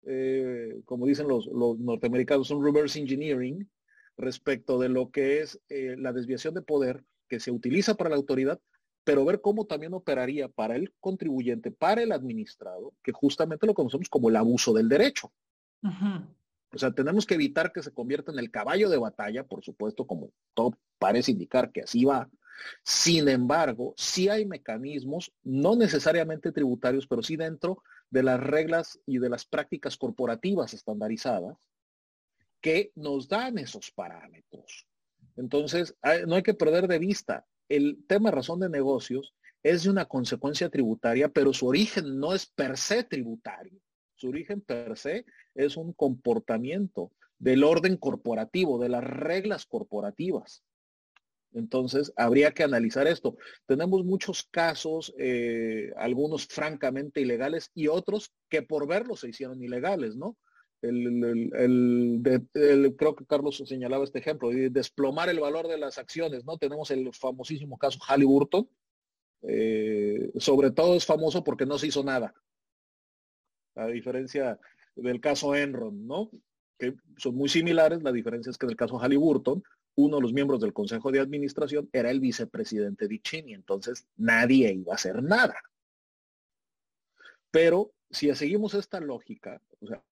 eh, como dicen los, norteamericanos, un reverse engineering respecto de lo que es eh, la desviación de poder que se utiliza para la autoridad, pero ver cómo también operaría para el contribuyente, para el administrado, que justamente lo conocemos como el abuso del derecho. O sea, tenemos que evitar que se convierta en el caballo de batalla, por supuesto, como todo parece indicar que así va. Sin embargo, sí hay mecanismos, no necesariamente tributarios, pero sí dentro de las reglas y de las prácticas corporativas estandarizadas, que nos dan esos parámetros. Entonces, no hay que perder de vista, el tema razón de negocios es de una consecuencia tributaria, pero su origen no es per se tributario. Su origen per se es un comportamiento del orden corporativo, de las reglas corporativas. Entonces, habría que analizar esto. Tenemos muchos casos, eh, algunos francamente ilegales y otros que por verlos se hicieron ilegales, ¿no? el, creo que Carlos señalaba este ejemplo, de desplomar el valor de las acciones, ¿no? Tenemos el famosísimo caso Halliburton, eh, sobre todo es famoso porque no se hizo nada, a diferencia del caso Enron, ¿no? Que son muy similares, la diferencia es que en el caso Halliburton, uno de los miembros del Consejo de Administración era el vicepresidente de entonces nadie iba a hacer nada. Pero si seguimos esta lógica, o sea,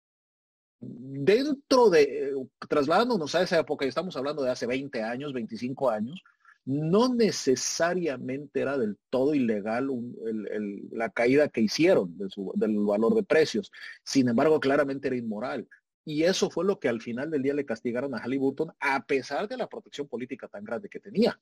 dentro de, trasladándonos a esa época, y estamos hablando de hace 20 años, 25 años, no necesariamente era del todo ilegal la caída que hicieron del valor de precios. Sin embargo, claramente era inmoral. Y eso fue lo que al final del día le castigaron a Halliburton, a pesar de la protección política tan grande que tenía.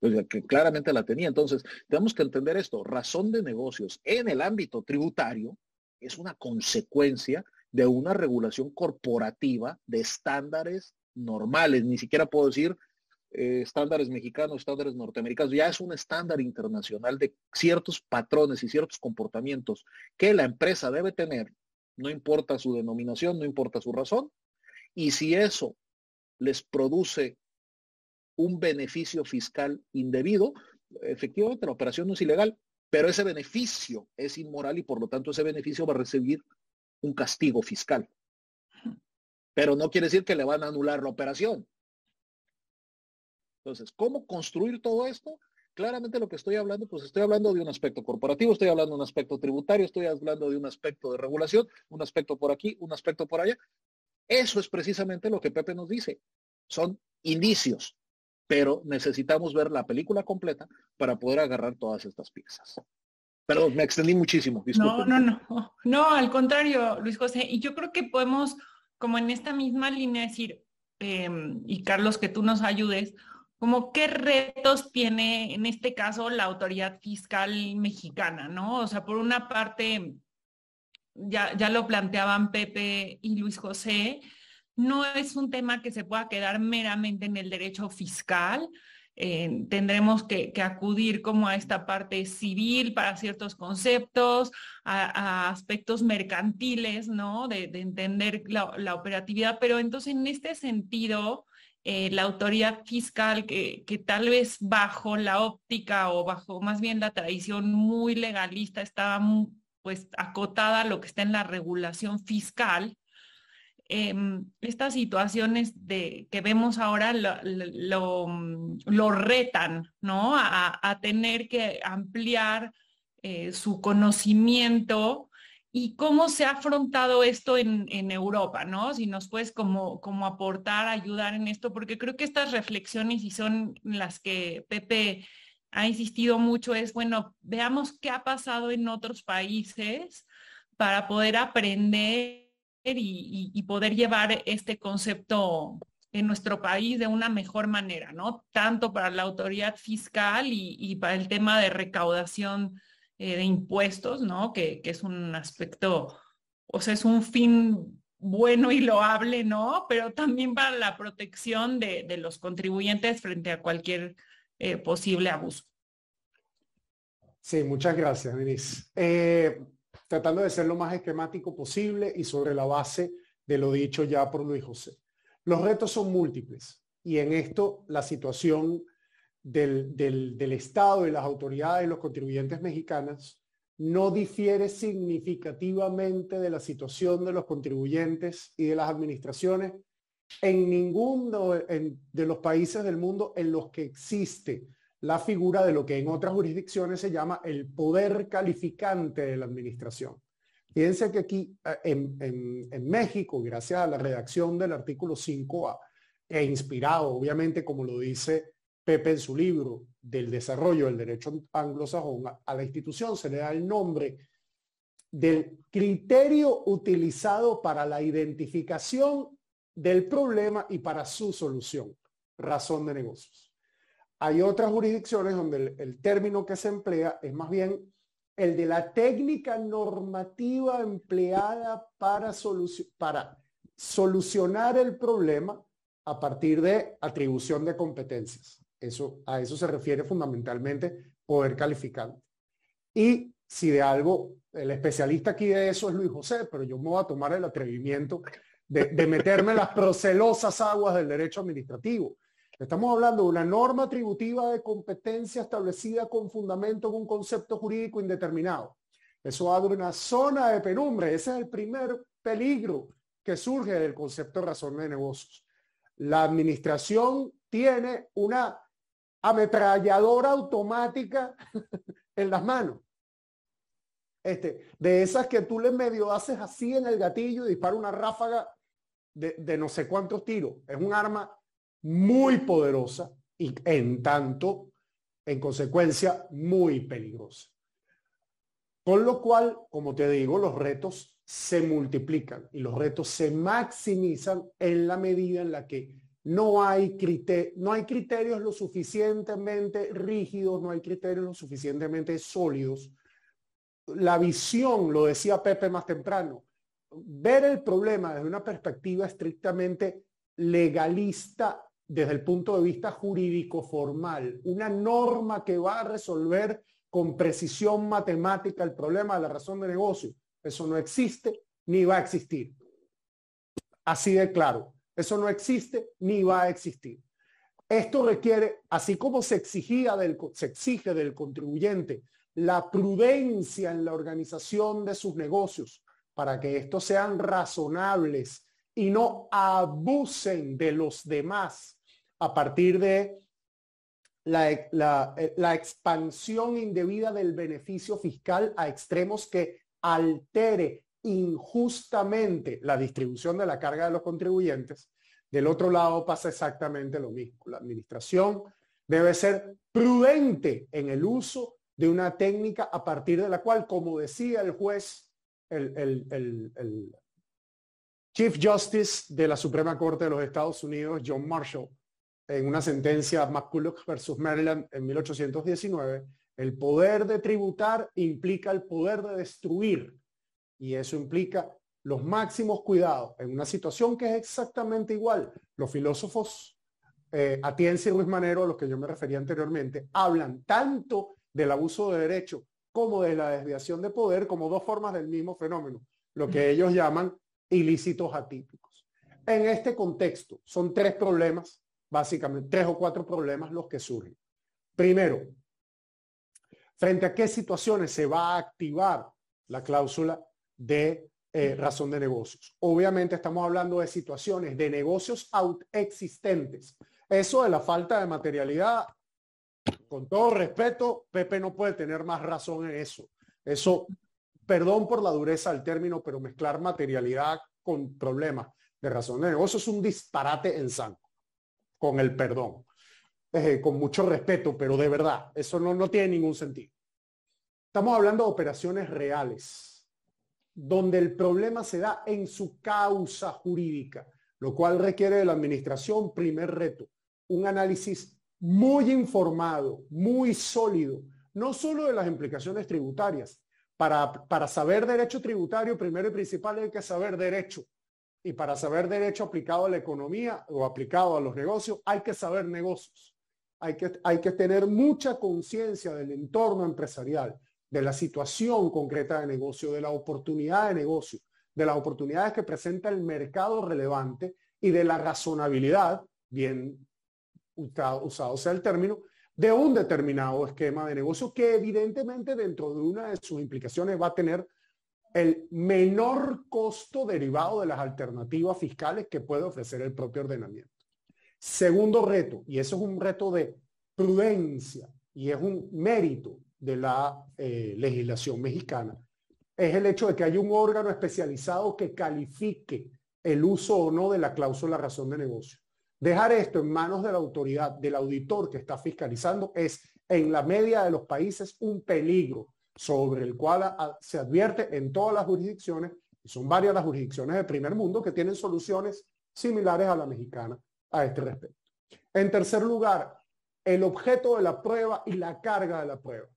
que claramente la tenía. Entonces, tenemos que entender esto. Razón de negocios en el ámbito tributario es una consecuencia de una regulación corporativa de estándares normales. Ni siquiera puedo decir eh, estándares mexicanos, estándares norteamericanos. Ya es un estándar internacional de ciertos patrones y ciertos comportamientos que la empresa debe tener no importa su denominación, no importa su razón, y si eso les produce un beneficio fiscal indebido, efectivamente la operación no es ilegal, pero ese beneficio es inmoral y por lo tanto ese beneficio va a recibir un castigo fiscal. Pero no quiere decir que le van a anular la operación. Entonces, ¿cómo construir todo esto? Claramente lo que estoy hablando, pues estoy hablando de un aspecto corporativo, estoy hablando de un aspecto tributario, estoy hablando de un aspecto de regulación, un aspecto por aquí, un aspecto por allá. Eso es precisamente lo que Pepe nos dice. Son indicios, pero necesitamos ver la película completa para poder agarrar todas estas piezas. Perdón, me extendí muchísimo. No, no, no. No, al contrario, Luis José. Y yo creo que podemos, como en esta misma línea, decir, em, y Carlos, que tú nos ayudes, como qué retos tiene en este caso la autoridad fiscal mexicana, ¿no? O sea, por una parte, ya, ya lo planteaban Pepe y Luis José, no es un tema que se pueda quedar meramente en el derecho fiscal. Eh, tendremos que, acudir como a esta parte civil para ciertos conceptos, a, aspectos mercantiles, ¿no? De, entender la, la, operatividad. Pero entonces, en este sentido, eh, la autoridad fiscal que, tal vez bajo la óptica o bajo más bien la tradición muy legalista estaba pues acotada lo que está en la regulación fiscal, em, estas situaciones de, que vemos ahora lo, lo, retan, ¿no? A, tener que ampliar eh, su conocimiento y cómo se ha afrontado esto en, Europa, ¿no? Si nos puedes como, como aportar, ayudar en esto, porque creo que estas reflexiones y son las que Pepe ha insistido mucho, es, bueno, veamos qué ha pasado en otros países para poder aprender y, poder llevar este concepto en nuestro país de una mejor manera, ¿no? Tanto para la autoridad fiscal y para el tema de recaudación eh, de impuestos, ¿no? Que, es un aspecto, o sea, es un fin bueno y loable, ¿no? Pero también para la protección de, los contribuyentes frente a cualquier eh, posible abuso. Sí, muchas gracias, Denise. Eh, tratando de ser lo más esquemático posible y sobre la base de lo dicho ya por Luis José. Los retos son múltiples y en esto la situación del, Estado y las autoridades y los contribuyentes mexicanas no difiere significativamente de la situación de los contribuyentes y de las administraciones en ninguno de los países del mundo en los que existe la figura de lo que en otras jurisdicciones se llama el poder calificante de la administración. Fíjense que aquí eh, en, en México, gracias a la redacción del artículo 5A, e inspirado obviamente, como lo dice Pepe en su libro del desarrollo del derecho anglosajón, a la institución se le da el nombre del criterio utilizado para la identificación del problema y para su solución, razón de negocios. Hay otras jurisdicciones donde el, término que se emplea es más bien el de la técnica normativa empleada para, solucionar el problema a partir de atribución de competencias. Eso, a eso se refiere fundamentalmente poder calificante. Y si de algo, el especialista aquí de eso es Luis José, pero yo me voy a tomar el atrevimiento de, meterme en las procelosas aguas del derecho administrativo. Estamos hablando de una norma atributiva de competencia establecida con fundamento en un concepto jurídico indeterminado. Eso abre una zona de penumbre. Ese es el primer peligro que surge del concepto de razón de negocios. La administración tiene una ametralladora automática (laughs) en las manos. Este, de esas que tú le medio haces así en el gatillo y dispara una ráfaga de, de no sé cuántos tiros. Es un arma muy poderosa y en tanto, en consecuencia, muy peligrosa. Con lo cual, como te digo, los retos se multiplican y los retos se maximizan en la medida en la que no hay, no hay criterios lo suficientemente rígidos, no hay criterios lo suficientemente sólidos. La visión, lo decía Pepe más temprano, ver el problema desde una perspectiva estrictamente legalista desde el punto de vista jurídico formal, una norma que va a resolver con precisión matemática el problema de la razón de negocio. Eso no existe ni va a existir. Así de claro. Eso no existe ni va a existir. Esto requiere, así como se, exigía se exige del contribuyente la prudencia en la organización de sus negocios para que estos sean razonables y no abusen de los demás a partir de la, la, expansión indebida del beneficio fiscal a extremos que altere injustamente la distribución de la carga de los contribuyentes, del otro lado pasa exactamente lo mismo. La administración debe ser prudente en el uso de una técnica a partir de la cual, como decía el juez, el, Chief Justice de la Suprema Corte de los Estados Unidos, John Marshall, en una sentencia McCulloch versus Maryland en 1819, el poder de tributar implica el poder de destruir y eso implica los máximos cuidados en una situación que es exactamente igual. Los filósofos eh, Atienza y Ruiz Manero, a los que yo me refería anteriormente, hablan tanto del abuso de derecho como de la desviación de poder como dos formas del mismo fenómeno, lo que ellos llaman ilícitos atípicos. En este contexto, son tres problemas, básicamente tres o cuatro problemas los que surgen. Primero, frente a qué situaciones se va a activar la cláusula de eh, razón de negocios. Obviamente estamos hablando de situaciones de negocios existentes. Eso de la falta de materialidad, con todo respeto, Pepe no puede tener más razón en eso. Eso, perdón por la dureza del término, pero mezclar materialidad con problemas de razón de negocio es un disparate en santo, con el perdón. Eh, con mucho respeto, pero de verdad, eso no, no tiene ningún sentido. Estamos hablando de operaciones reales donde el problema se da en su causa jurídica, lo cual requiere de la administración, primer reto, un análisis muy informado, muy sólido, no solo de las implicaciones tributarias. Para, para saber derecho tributario, primero y principal hay que saber derecho. Y para saber derecho aplicado a la economía o aplicado a los negocios, hay que saber negocios. Hay que, hay que tener mucha conciencia del entorno empresarial de la situación concreta de negocio, de la oportunidad de negocio, de las oportunidades que presenta el mercado relevante y de la razonabilidad, bien usado, sea el término, de un determinado esquema de negocio que evidentemente dentro de una de sus implicaciones va a tener el menor costo derivado de las alternativas fiscales que puede ofrecer el propio ordenamiento. Segundo reto, y eso es un reto de prudencia y es un mérito de la eh, legislación mexicana es el hecho de que hay un órgano especializado que califique el uso o no de la cláusula razón de negocio. Dejar esto en manos de la autoridad, del auditor que está fiscalizando, es en la media de los países un peligro sobre el cual se advierte en todas las jurisdicciones, y son varias las jurisdicciones del primer mundo que tienen soluciones similares a la mexicana a este respecto. En tercer lugar, el objeto de la prueba y la carga de la prueba.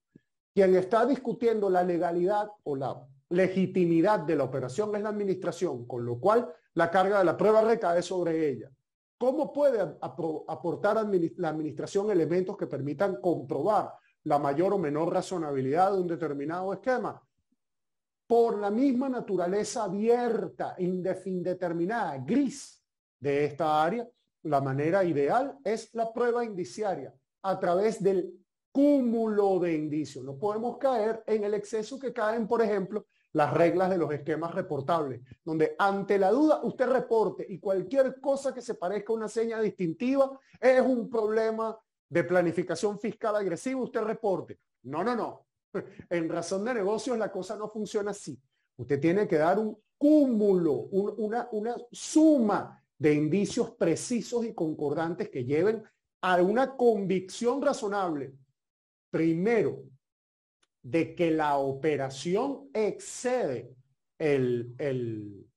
Quien está discutiendo la legalidad o la legitimidad de la operación es la administración, con lo cual la carga de la prueba recae sobre ella. ¿Cómo puede aportar la administración elementos que permitan comprobar la mayor o menor razonabilidad de un determinado esquema? Por la misma naturaleza abierta, indeterminada, gris de esta área, la manera ideal es la prueba indiciaria a través del cúmulo de indicios. No podemos caer en el exceso que caen, por ejemplo, las reglas de los esquemas reportables, donde ante la duda usted reporte y cualquier cosa que se parezca a una seña distintiva es un problema de planificación fiscal agresiva, usted reporte. No, no, no. (laughs) En razón de negocios la cosa no funciona así. Usted tiene que dar un cúmulo, una, una suma de indicios precisos y concordantes que lleven a una convicción razonable. Primero, de que la operación excede el, el,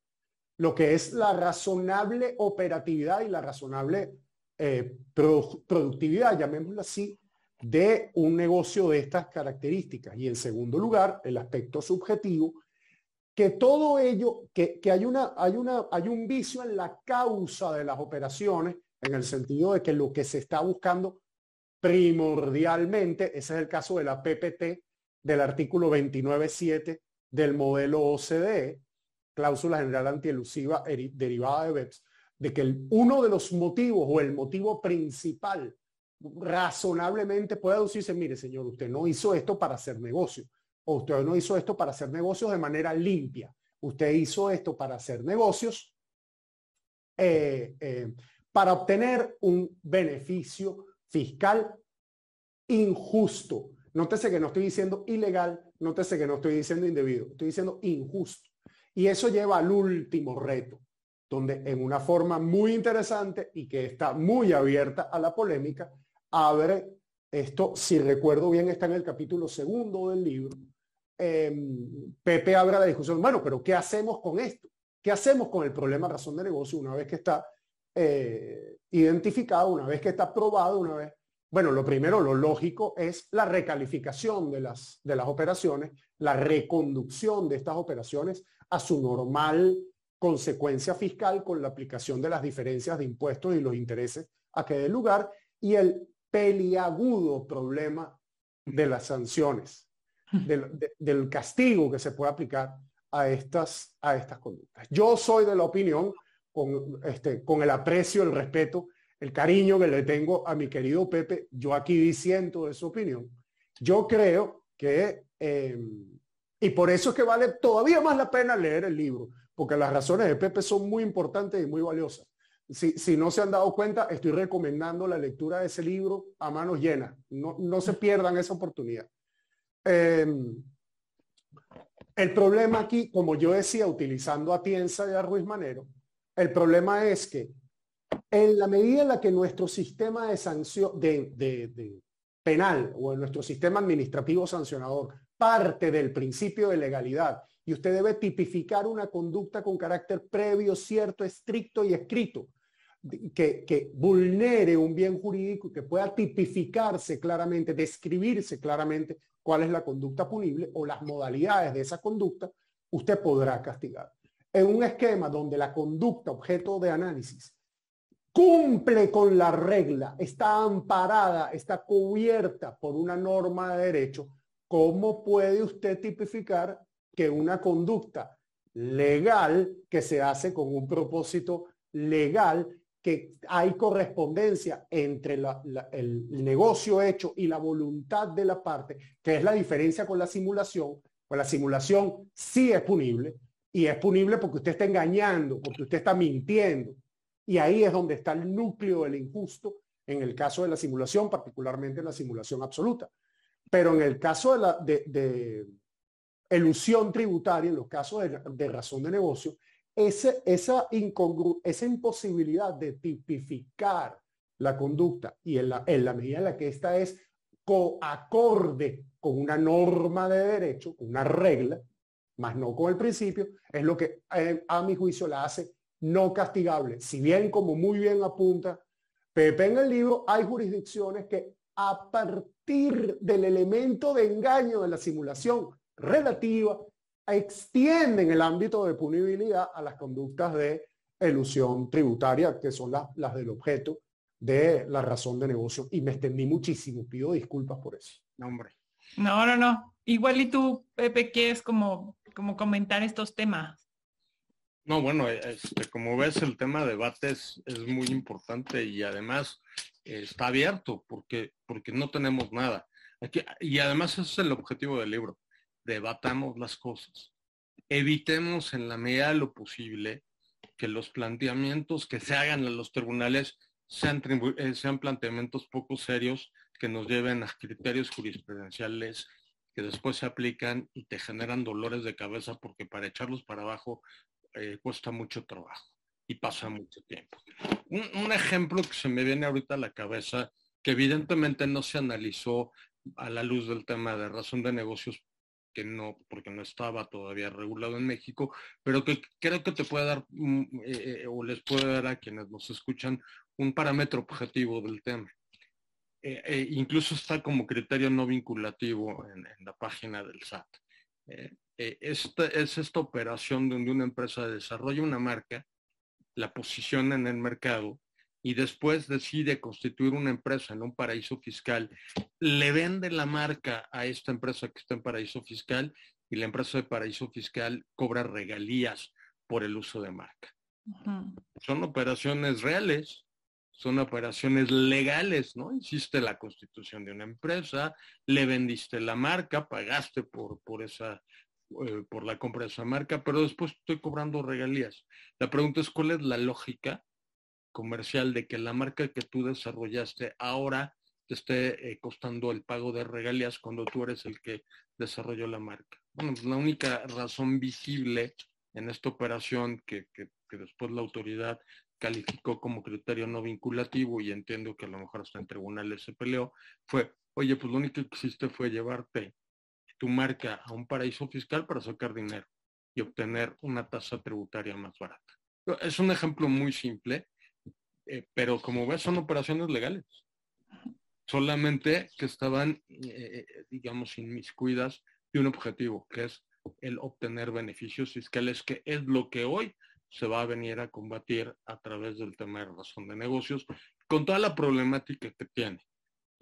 lo que es la razonable operatividad y la razonable eh, productividad, llamémoslo así, de un negocio de estas características. Y en segundo lugar, el aspecto subjetivo, que todo ello, que, que hay, una, hay, una, hay un vicio en la causa de las operaciones, en el sentido de que lo que se está buscando primordialmente, ese es el caso de la PPT, del artículo 29.7 del modelo OCDE, cláusula general antielusiva derivada de BEPS, de que uno de los motivos o el motivo principal razonablemente puede decirse, mire señor, usted no hizo esto para hacer negocio, o usted no hizo esto para hacer negocios de manera limpia, usted hizo esto para hacer negocios eh, eh, para obtener un beneficio fiscal injusto. Nótese que no estoy diciendo ilegal, nótese que no estoy diciendo indebido, estoy diciendo injusto. Y eso lleva al último reto, donde en una forma muy interesante y que está muy abierta a la polémica, abre esto, si recuerdo bien, está en el capítulo segundo del libro. Em, Pepe abre la discusión, bueno, pero ¿qué hacemos con esto? ¿Qué hacemos con el problema razón de negocio una vez que está eh, identificado, una vez que está probado, una vez bueno, lo primero, lo lógico es la recalificación de las, de las operaciones, la reconducción de estas operaciones a su normal consecuencia fiscal con la aplicación de las diferencias de impuestos y los intereses a que dé lugar y el peliagudo problema de las sanciones, del, del, castigo que se puede aplicar a estas, a estas conductas. Yo soy de la opinión, con, este, con el aprecio, el respeto el cariño que le tengo a mi querido Pepe, yo aquí diciendo de su opinión. Yo creo que, eh, y por eso es que vale todavía más la pena leer el libro, porque las razones de Pepe son muy importantes y muy valiosas. Si, si no se han dado cuenta, estoy recomendando la lectura de ese libro a manos llenas. No, no se pierdan esa oportunidad. Eh, el problema aquí, como yo decía, utilizando a Tienza y a Ruiz Manero, el problema es que en la medida en la que nuestro sistema de sanción de, penal o en nuestro sistema administrativo sancionador parte del principio de legalidad y usted debe tipificar una conducta con carácter previo, cierto, estricto y escrito, que, que, vulnere un bien jurídico que pueda tipificarse claramente, describirse claramente cuál es la conducta punible o las modalidades de esa conducta, usted podrá castigar. En un esquema donde la conducta objeto de análisis cumple con la regla, está amparada, está cubierta por una norma de derecho, ¿cómo puede usted tipificar que una conducta legal que se hace con un propósito legal, que hay correspondencia entre el negocio hecho y la voluntad de la parte, que es la diferencia con la simulación? Pues la simulación sí es punible y es punible porque usted está engañando, porque usted está mintiendo, y ahí es donde está el núcleo del injusto en el caso de la simulación, particularmente en la simulación absoluta. Pero en el caso de, la, de, elusión tributaria, en los casos de, razón de negocio, esa, esa imposibilidad de tipificar la conducta y en la, en la medida en la que esta es coacorde con una norma de derecho, una regla, más no con el principio, es lo que eh, a mi juicio la hace no castigable. Si bien, como muy bien apunta Pepe en el libro, hay jurisdicciones que a partir del elemento de engaño de la simulación relativa, extienden el ámbito de punibilidad a las conductas de elusión tributaria, que son las, las del objeto de la razón de negocio. Y me extendí muchísimo, pido disculpas por eso. No, hombre. No, no, no. Igual y tú, Pepe, quieres como, como comentar estos temas. No, bueno, este, como ves, el tema de debate es, muy importante y además eh, está abierto porque, porque no tenemos nada. Aquí, y además ese es el objetivo del libro. Debatamos las cosas. Evitemos en la medida de lo posible que los planteamientos que se hagan en los tribunales sean, eh, sean planteamientos poco serios que nos lleven a criterios jurisprudenciales que después se aplican y te generan dolores de cabeza porque para echarlos para abajo eh, cuesta mucho trabajo y pasa mucho tiempo. Un, ejemplo que se me viene ahorita a la cabeza, que evidentemente no se analizó a la luz del tema de razón de negocios, que no, porque no estaba todavía regulado en México, pero que creo que te puede dar, mm, eh, o les puede dar a quienes nos escuchan, un parámetro objetivo del tema. Eh, incluso está como criterio no vinculativo en, la página del SAT. esta, es esta operación donde una empresa desarrolla una marca la posiciona en el mercado y después decide constituir una empresa en un paraíso fiscal, le vende la marca a esta empresa que está en paraíso fiscal y la empresa de paraíso fiscal cobra regalías por el uso de marca. Son operaciones reales, son operaciones legales, ¿no? Hiciste la constitución de una empresa, le vendiste la marca, pagaste por, por esa eh, por la compra de esa marca, pero después estoy cobrando regalías. La pregunta es cuál es la lógica comercial de que la marca que tú desarrollaste ahora te esté eh, costando el pago de regalías cuando tú eres el que desarrolló la marca. Bueno, pues la única razón visible en esta operación que, que, después la autoridad calificó como criterio no vinculativo y entiendo que a lo mejor hasta en tribunales se peleó, fue, oye, pues lo único que hiciste fue llevarte tu marca a un paraíso fiscal para sacar dinero y obtener una tasa tributaria más barata. Es un ejemplo muy simple, eh, pero como ves son operaciones legales. Solamente que estaban, eh, digamos, inmiscuidas de un objetivo, que es el obtener beneficios fiscales, que es lo que hoy se va a venir a combatir a través del tema de razón de negocios, con toda la problemática que tiene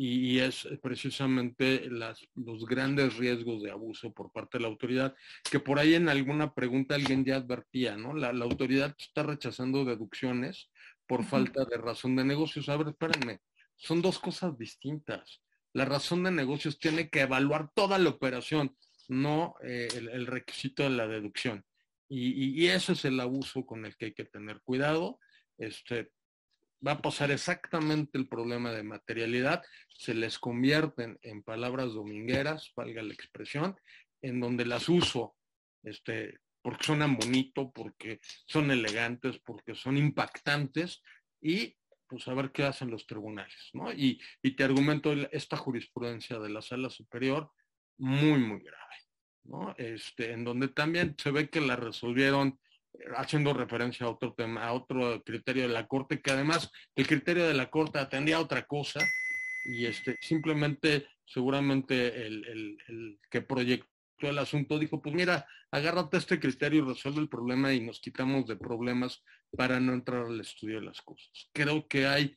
y, es precisamente los grandes riesgos de abuso por parte de la autoridad, que por ahí en alguna pregunta alguien ya advertía, ¿no? La, autoridad está rechazando deducciones por falta de razón de negocios. A ver, espérenme, son dos cosas distintas. La razón de negocios tiene que evaluar toda la operación, no eh, el, requisito de la deducción. Y, y, ese es el abuso con el que hay que tener cuidado. Este, va a pasar exactamente el problema de materialidad, se les convierten en palabras domingueras, valga la expresión, en donde las uso, este, porque suenan bonito, porque son elegantes, porque son impactantes, y pues a ver qué hacen los tribunales, ¿no? Y, y te argumento esta jurisprudencia de la sala superior muy, muy grave, ¿no? Este, en donde también se ve que la resolvieron haciendo referencia a otro tema, a otro criterio de la Corte, que además el criterio de la Corte atendía a otra cosa y este, simplemente seguramente el, el, que proyectó el asunto dijo, pues mira, agárrate este criterio y resuelve el problema y nos quitamos de problemas para no entrar al estudio de las cosas. Creo que hay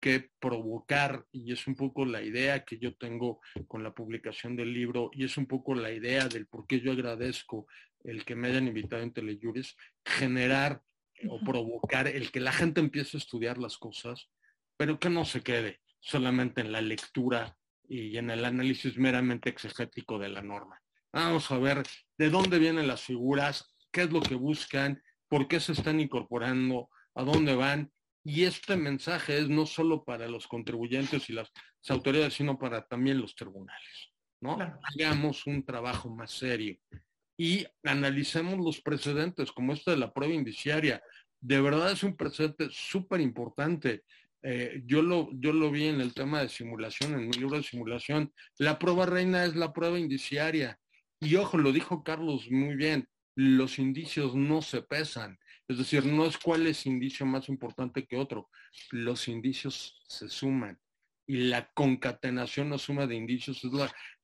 que provocar, y es un poco la idea que yo tengo con la publicación del libro, y es un poco la idea del por qué yo agradezco el que me hayan invitado en Telejuris, generar o provocar el que la gente empiece a estudiar las cosas, pero que no se quede solamente en la lectura y en el análisis meramente exegético de la norma. Vamos a ver de dónde vienen las figuras, qué es lo que buscan, por qué se están incorporando, a dónde van. Y este mensaje es no solo para los contribuyentes y las, autoridades, sino para también los tribunales. ¿no? Hagamos un trabajo más serio y analicemos los precedentes, como este de la prueba indiciaria. De verdad es un precedente súper importante. Eh, yo, lo, yo lo vi en el tema de simulación, en mi libro de simulación. La prueba reina es la prueba indiciaria. Y ojo, lo dijo Carlos muy bien, los indicios no se pesan. Es decir, no es cuál es indicio más importante que otro. Los indicios se suman y la concatenación o suma de indicios es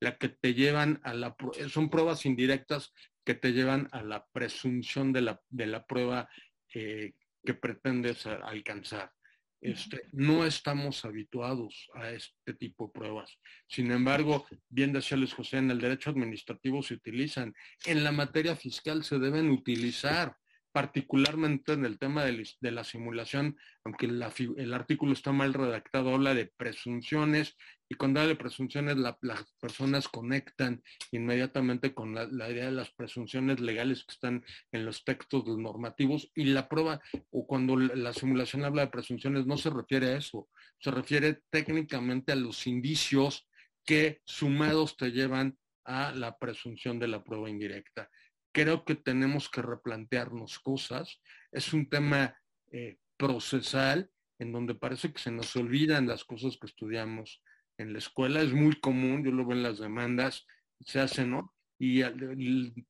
la, que te llevan a la, son pruebas indirectas que te llevan a la presunción de la, de la prueba eh, que pretendes alcanzar. Este, no estamos habituados a este tipo de pruebas. Sin embargo, bien decía Luis José, en el derecho administrativo se utilizan, en la materia fiscal se deben utilizar particularmente en el tema de, la simulación, aunque el artículo está mal redactado, habla de presunciones y cuando habla de presunciones las personas conectan inmediatamente con la, idea de las presunciones legales que están en los textos normativos y la prueba o cuando la simulación habla de presunciones no se refiere a eso, se refiere técnicamente a los indicios que sumados te llevan a la presunción de la prueba indirecta. Creo que tenemos que replantearnos cosas. Es un tema eh, procesal en donde parece que se nos olvidan las cosas que estudiamos en la escuela. Es muy común, yo lo veo en las demandas, se hacen, ¿no? Y,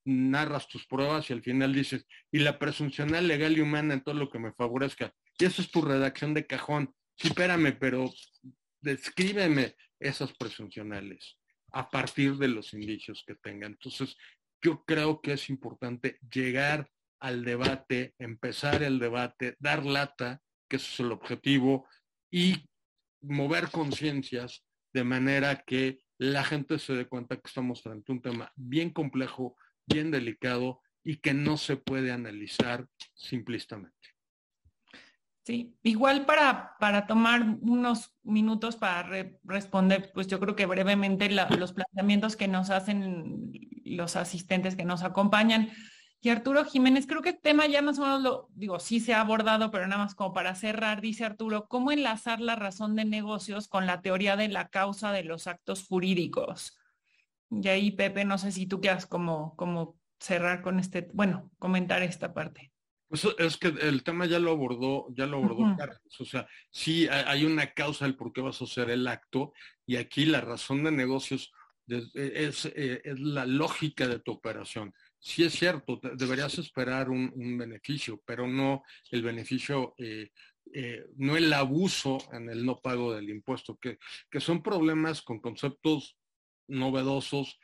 narras tus pruebas y al final dices, y la presuncional legal y humana en todo lo que me favorezca. Y eso es tu redacción de cajón. Sí, espérame, pero descríbeme esas presuncionales a partir de los indicios que tenga. Entonces, yo creo que es importante llegar al debate, empezar el debate, dar lata, que ese es el objetivo, y mover conciencias de manera que la gente se dé cuenta que estamos frente a un tema bien complejo, bien delicado y que no se puede analizar simplistamente. Sí, igual para, para tomar unos minutos para responder, pues yo creo que brevemente los planteamientos que nos hacen los asistentes que nos acompañan. Y Arturo Jiménez, creo que el tema ya más o menos lo, digo, sí se ha abordado, pero nada más como para cerrar, dice Arturo, ¿cómo enlazar la razón de negocios con la teoría de la causa de los actos jurídicos? Y ahí, Pepe, no sé si tú quieras como, como cerrar con este, bueno, comentar esta parte. Pues es que el tema ya lo abordó, ya lo abordó Carlos. O sea, sí hay una causa del por qué vas a hacer el acto y aquí la razón de negocios es, eh, es, la lógica de tu operación sí es cierto, deberías esperar un, beneficio, pero no el beneficio, eh, eh, no el abuso en el no pago del impuesto, que, que son problemas con conceptos novedosos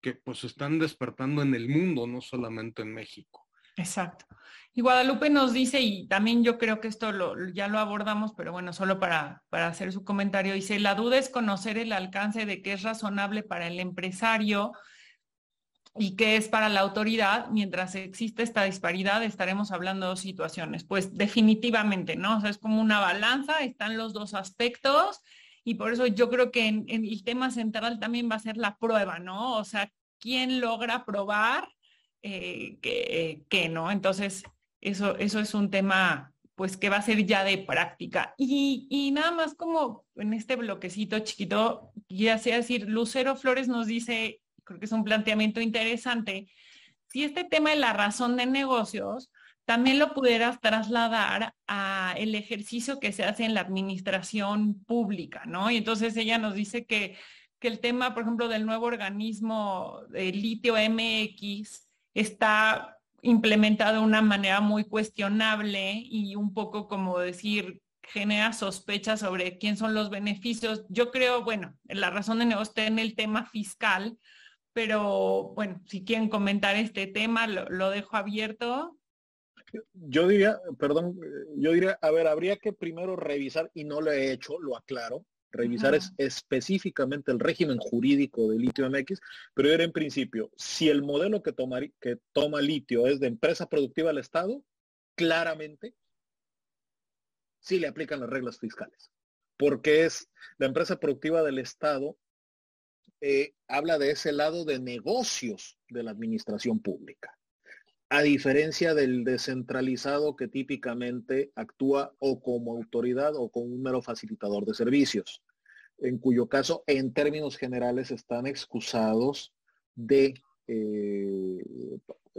que pues están despertando en el mundo, no solamente en México. Exacto. Y Guadalupe nos dice, y también yo creo que esto ya lo abordamos, pero bueno, solo para, para hacer su comentario, dice, la duda es conocer el alcance de qué es razonable para el empresario y qué es para la autoridad, mientras existe esta disparidad, estaremos hablando de dos situaciones. Pues definitivamente, ¿no? O sea, es como una balanza, están los dos aspectos y por eso yo creo que en, el tema central también va a ser la prueba, ¿no? O sea, ¿quién logra probar eh, que, no? Entonces, eso, eso es un tema pues que va a ser ya de práctica. Y, y nada más como en este bloquecito chiquito, ya sea decir, Lucero Flores nos dice, creo que es un planteamiento interesante, si este tema de la razón de negocios también lo pudieras trasladar a el ejercicio que se hace en la administración pública, ¿no? Y entonces ella nos dice que, que el tema, por ejemplo, del nuevo organismo de litio MX está implementado de una manera muy cuestionable y un poco como decir, genera sospechas sobre quién son los beneficios. Yo creo, bueno, la razón de negocio está en el tema fiscal, pero bueno, si quieren comentar este tema, lo, dejo abierto. Yo diría, perdón, yo diría, a ver, habría que primero revisar, y no lo he hecho, lo aclaro, revisar es, específicamente el régimen jurídico de litio MX, pero era en principio, si el modelo que toma, que toma litio es de empresa productiva al Estado, claramente sí le aplican las reglas fiscales, porque es la empresa productiva del Estado eh, habla de ese lado de negocios de la administración pública, a diferencia del descentralizado que típicamente actúa o como autoridad o como un mero facilitador de servicios, en cuyo caso, en términos generales, están excusados de eh,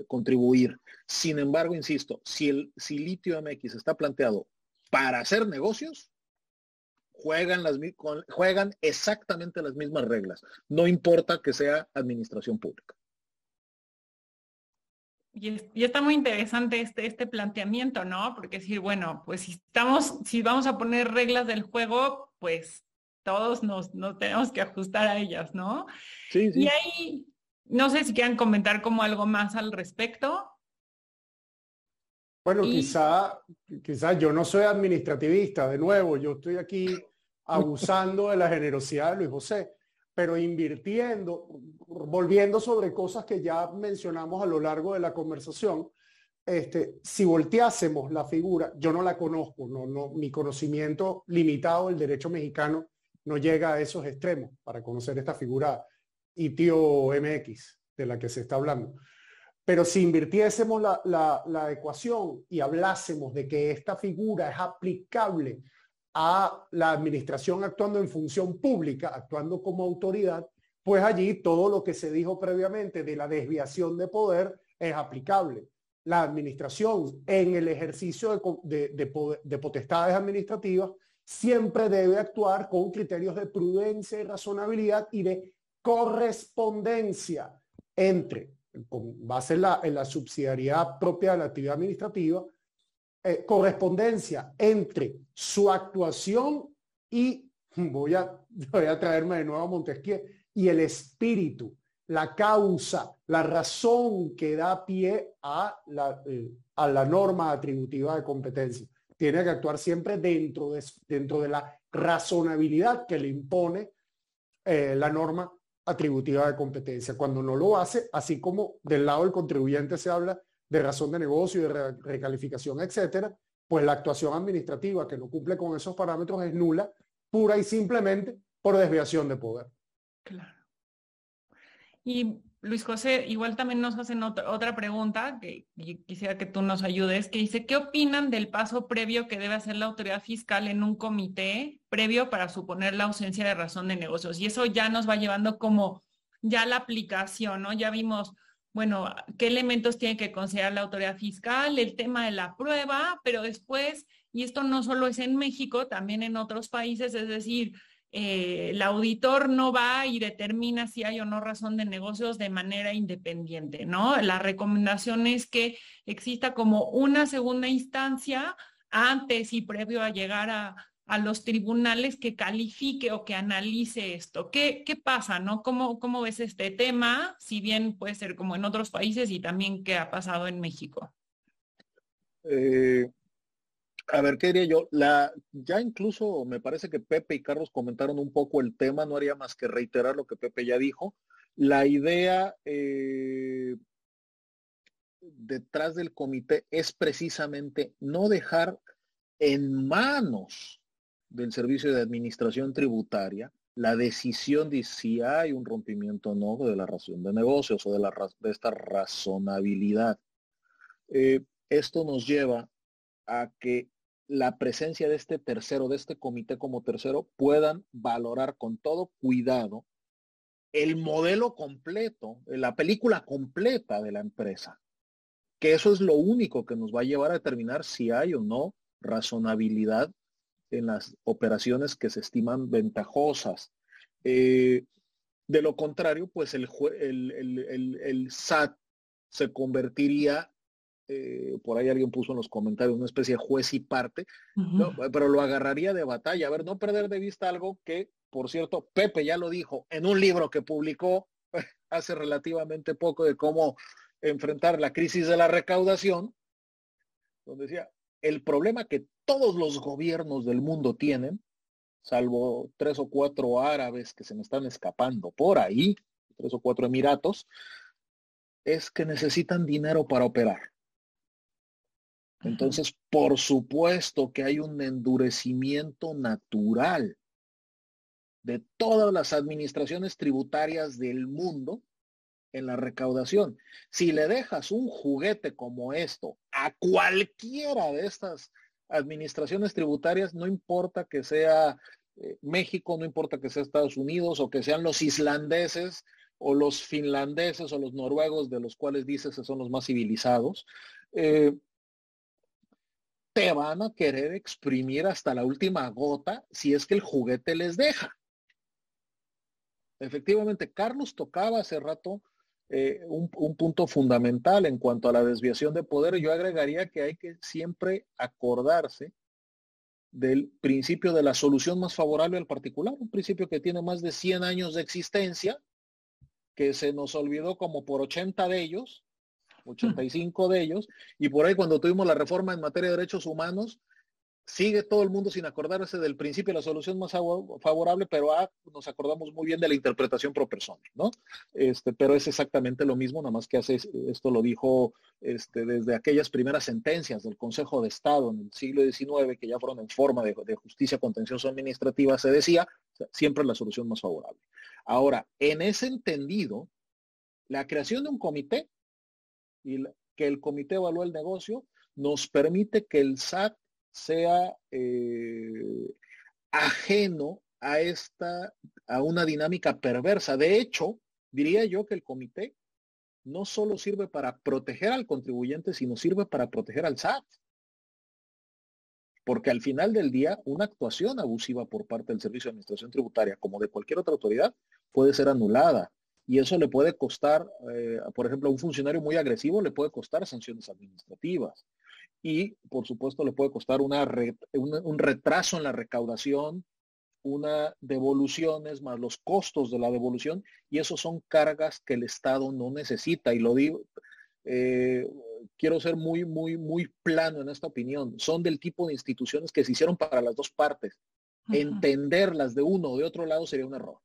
contribuir. Sin embargo, insisto, si el si Litio MX está planteado para hacer negocios, juegan, exactamente las mismas reglas, no importa que sea administración pública. Y, está muy interesante este, este planteamiento, ¿no? Porque decir, bueno, pues si estamos, si vamos a poner reglas del juego, pues todos nos, tenemos que ajustar a ellas, ¿no? Sí, sí. Y ahí, no sé si quieran comentar como algo más al respecto. Bueno, quizá, quizá yo no soy administrativista, de nuevo, yo estoy aquí abusando de la generosidad de Luis José, pero invirtiendo, volviendo sobre cosas que ya mencionamos a lo largo de la conversación, este, si volteásemos la figura, yo no la conozco, no, no, mi conocimiento limitado del derecho mexicano no llega a esos extremos para conocer esta figura ITIO MX de la que se está hablando. Pero si invirtiésemos la, la, la ecuación y hablásemos de que esta figura es aplicable a la administración actuando en función pública, actuando como autoridad, pues allí todo lo que se dijo previamente de la desviación de poder es aplicable. La administración en el ejercicio de, de potestades administrativas siempre debe actuar con criterios de prudencia y razonabilidad y de correspondencia entre, con base en la subsidiariedad propia de la actividad administrativa, eh, correspondencia entre su actuación y, voy a, (laughs) voy a traerme de nuevo a Montesquieu, y el espíritu, la causa, la razón que da pie a la, eh, a la norma atributiva de competencia. Tiene que actuar siempre dentro de, dentro de la razonabilidad que le impone eh, la norma atributiva de competencia. Cuando no lo hace, así como del lado del contribuyente se habla de razón de negocio, de recalificación, etcétera, pues la actuación administrativa que no cumple con esos parámetros es nula, pura y simplemente por desviación de poder. Claro. Y Luis José, igual también nos hacen otra, pregunta que quisiera que tú nos ayudes, que dice, ¿qué opinan del paso previo que debe hacer la autoridad fiscal en un comité previo para suponer la ausencia de razón de negocios? Y eso ya nos va llevando como ya la aplicación, ¿no? Ya vimos, bueno, qué elementos tiene que considerar la autoridad fiscal, el tema de la prueba, pero después, y esto no solo es en México, también en otros países, es decir, eh, el auditor no va y determina si hay o no razón de negocios de manera independiente, ¿no? La recomendación es que exista como una segunda instancia antes y previo a llegar a, los tribunales que califique o que analice esto. ¿Qué, qué pasa, no? ¿Cómo, ¿Cómo ves este tema? Si bien puede ser como en otros países y también qué ha pasado en México. Eh, a ver, ¿qué diría yo? La, ya incluso me parece que Pepe y Carlos comentaron un poco el tema, no haría más que reiterar lo que Pepe ya dijo. La idea eh, detrás del comité es precisamente no dejar en manos del servicio de administración tributaria la decisión de si hay un rompimiento o no de la razón de negocios o de, esta razonabilidad. Eh, esto nos lleva a que la presencia de este tercero, de este comité como tercero, puedan valorar con todo cuidado el modelo completo, la película completa de la empresa. Que eso es lo único que nos va a llevar a determinar si hay o no razonabilidad en las operaciones que se estiman ventajosas. Eh, de lo contrario, pues el, el, el SAT se convertiría eh, por ahí alguien puso en los comentarios una especie de juez y parte, pero lo agarraría de batalla. A ver, no perder de vista algo que, por cierto, Pepe ya lo dijo en un libro que publicó (laughs) hace relativamente poco de cómo enfrentar la crisis de la recaudación, donde decía, el problema que todos los gobiernos del mundo tienen, salvo tres o cuatro árabes que se me están escapando por ahí, tres o cuatro emiratos, es que necesitan dinero para operar. Entonces, por supuesto que hay un endurecimiento natural de todas las administraciones tributarias del mundo en la recaudación. Si le dejas un juguete como esto a cualquiera de estas administraciones tributarias, no importa que sea eh, México, no importa que sea Estados Unidos o que sean los islandeses o los finlandeses o los noruegos, de los cuales dices que son los más civilizados, eh, te van a querer exprimir hasta la última gota si es que el juguete les deja. Efectivamente, Carlos tocaba hace rato eh, un, punto fundamental en cuanto a la desviación de poder. Yo agregaría que hay que siempre acordarse del principio de la solución más favorable al particular, un principio que tiene más de 100 años de existencia, que se nos olvidó como por 80 de ellos, 85 de ellos, y por ahí cuando tuvimos la reforma en materia de derechos humanos, sigue todo el mundo sin acordarse del principio la solución más favorable, pero ah, nos acordamos muy bien de la interpretación pro persona, ¿no? Este, pero es exactamente lo mismo, nada más que hace, esto lo dijo este, desde aquellas primeras sentencias del Consejo de Estado en el siglo XIX, que ya fueron en forma de, de justicia contencioso administrativa, se decía, siempre la solución más favorable. Ahora, en ese entendido, la creación de un comité y que el comité evalúe el negocio, nos permite que el SAT sea eh, ajeno a esta a una dinámica perversa. De hecho, diría yo que el comité no solo sirve para proteger al contribuyente, sino sirve para proteger al SAT. Porque al final del día, una actuación abusiva por parte del Servicio de Administración Tributaria, como de cualquier otra autoridad, puede ser anulada. Y eso le puede costar, eh, por ejemplo, a un funcionario muy agresivo le puede costar sanciones administrativas. Y, por supuesto, le puede costar una un retraso en la recaudación, una devoluciones más los costos de la devolución y eso son cargas que el Estado no necesita. Y lo digo eh, quiero ser muy muy muy plano en esta opinión. Son del tipo de instituciones que se hicieron para las dos partes. Entenderlas de uno o de otro lado sería un error.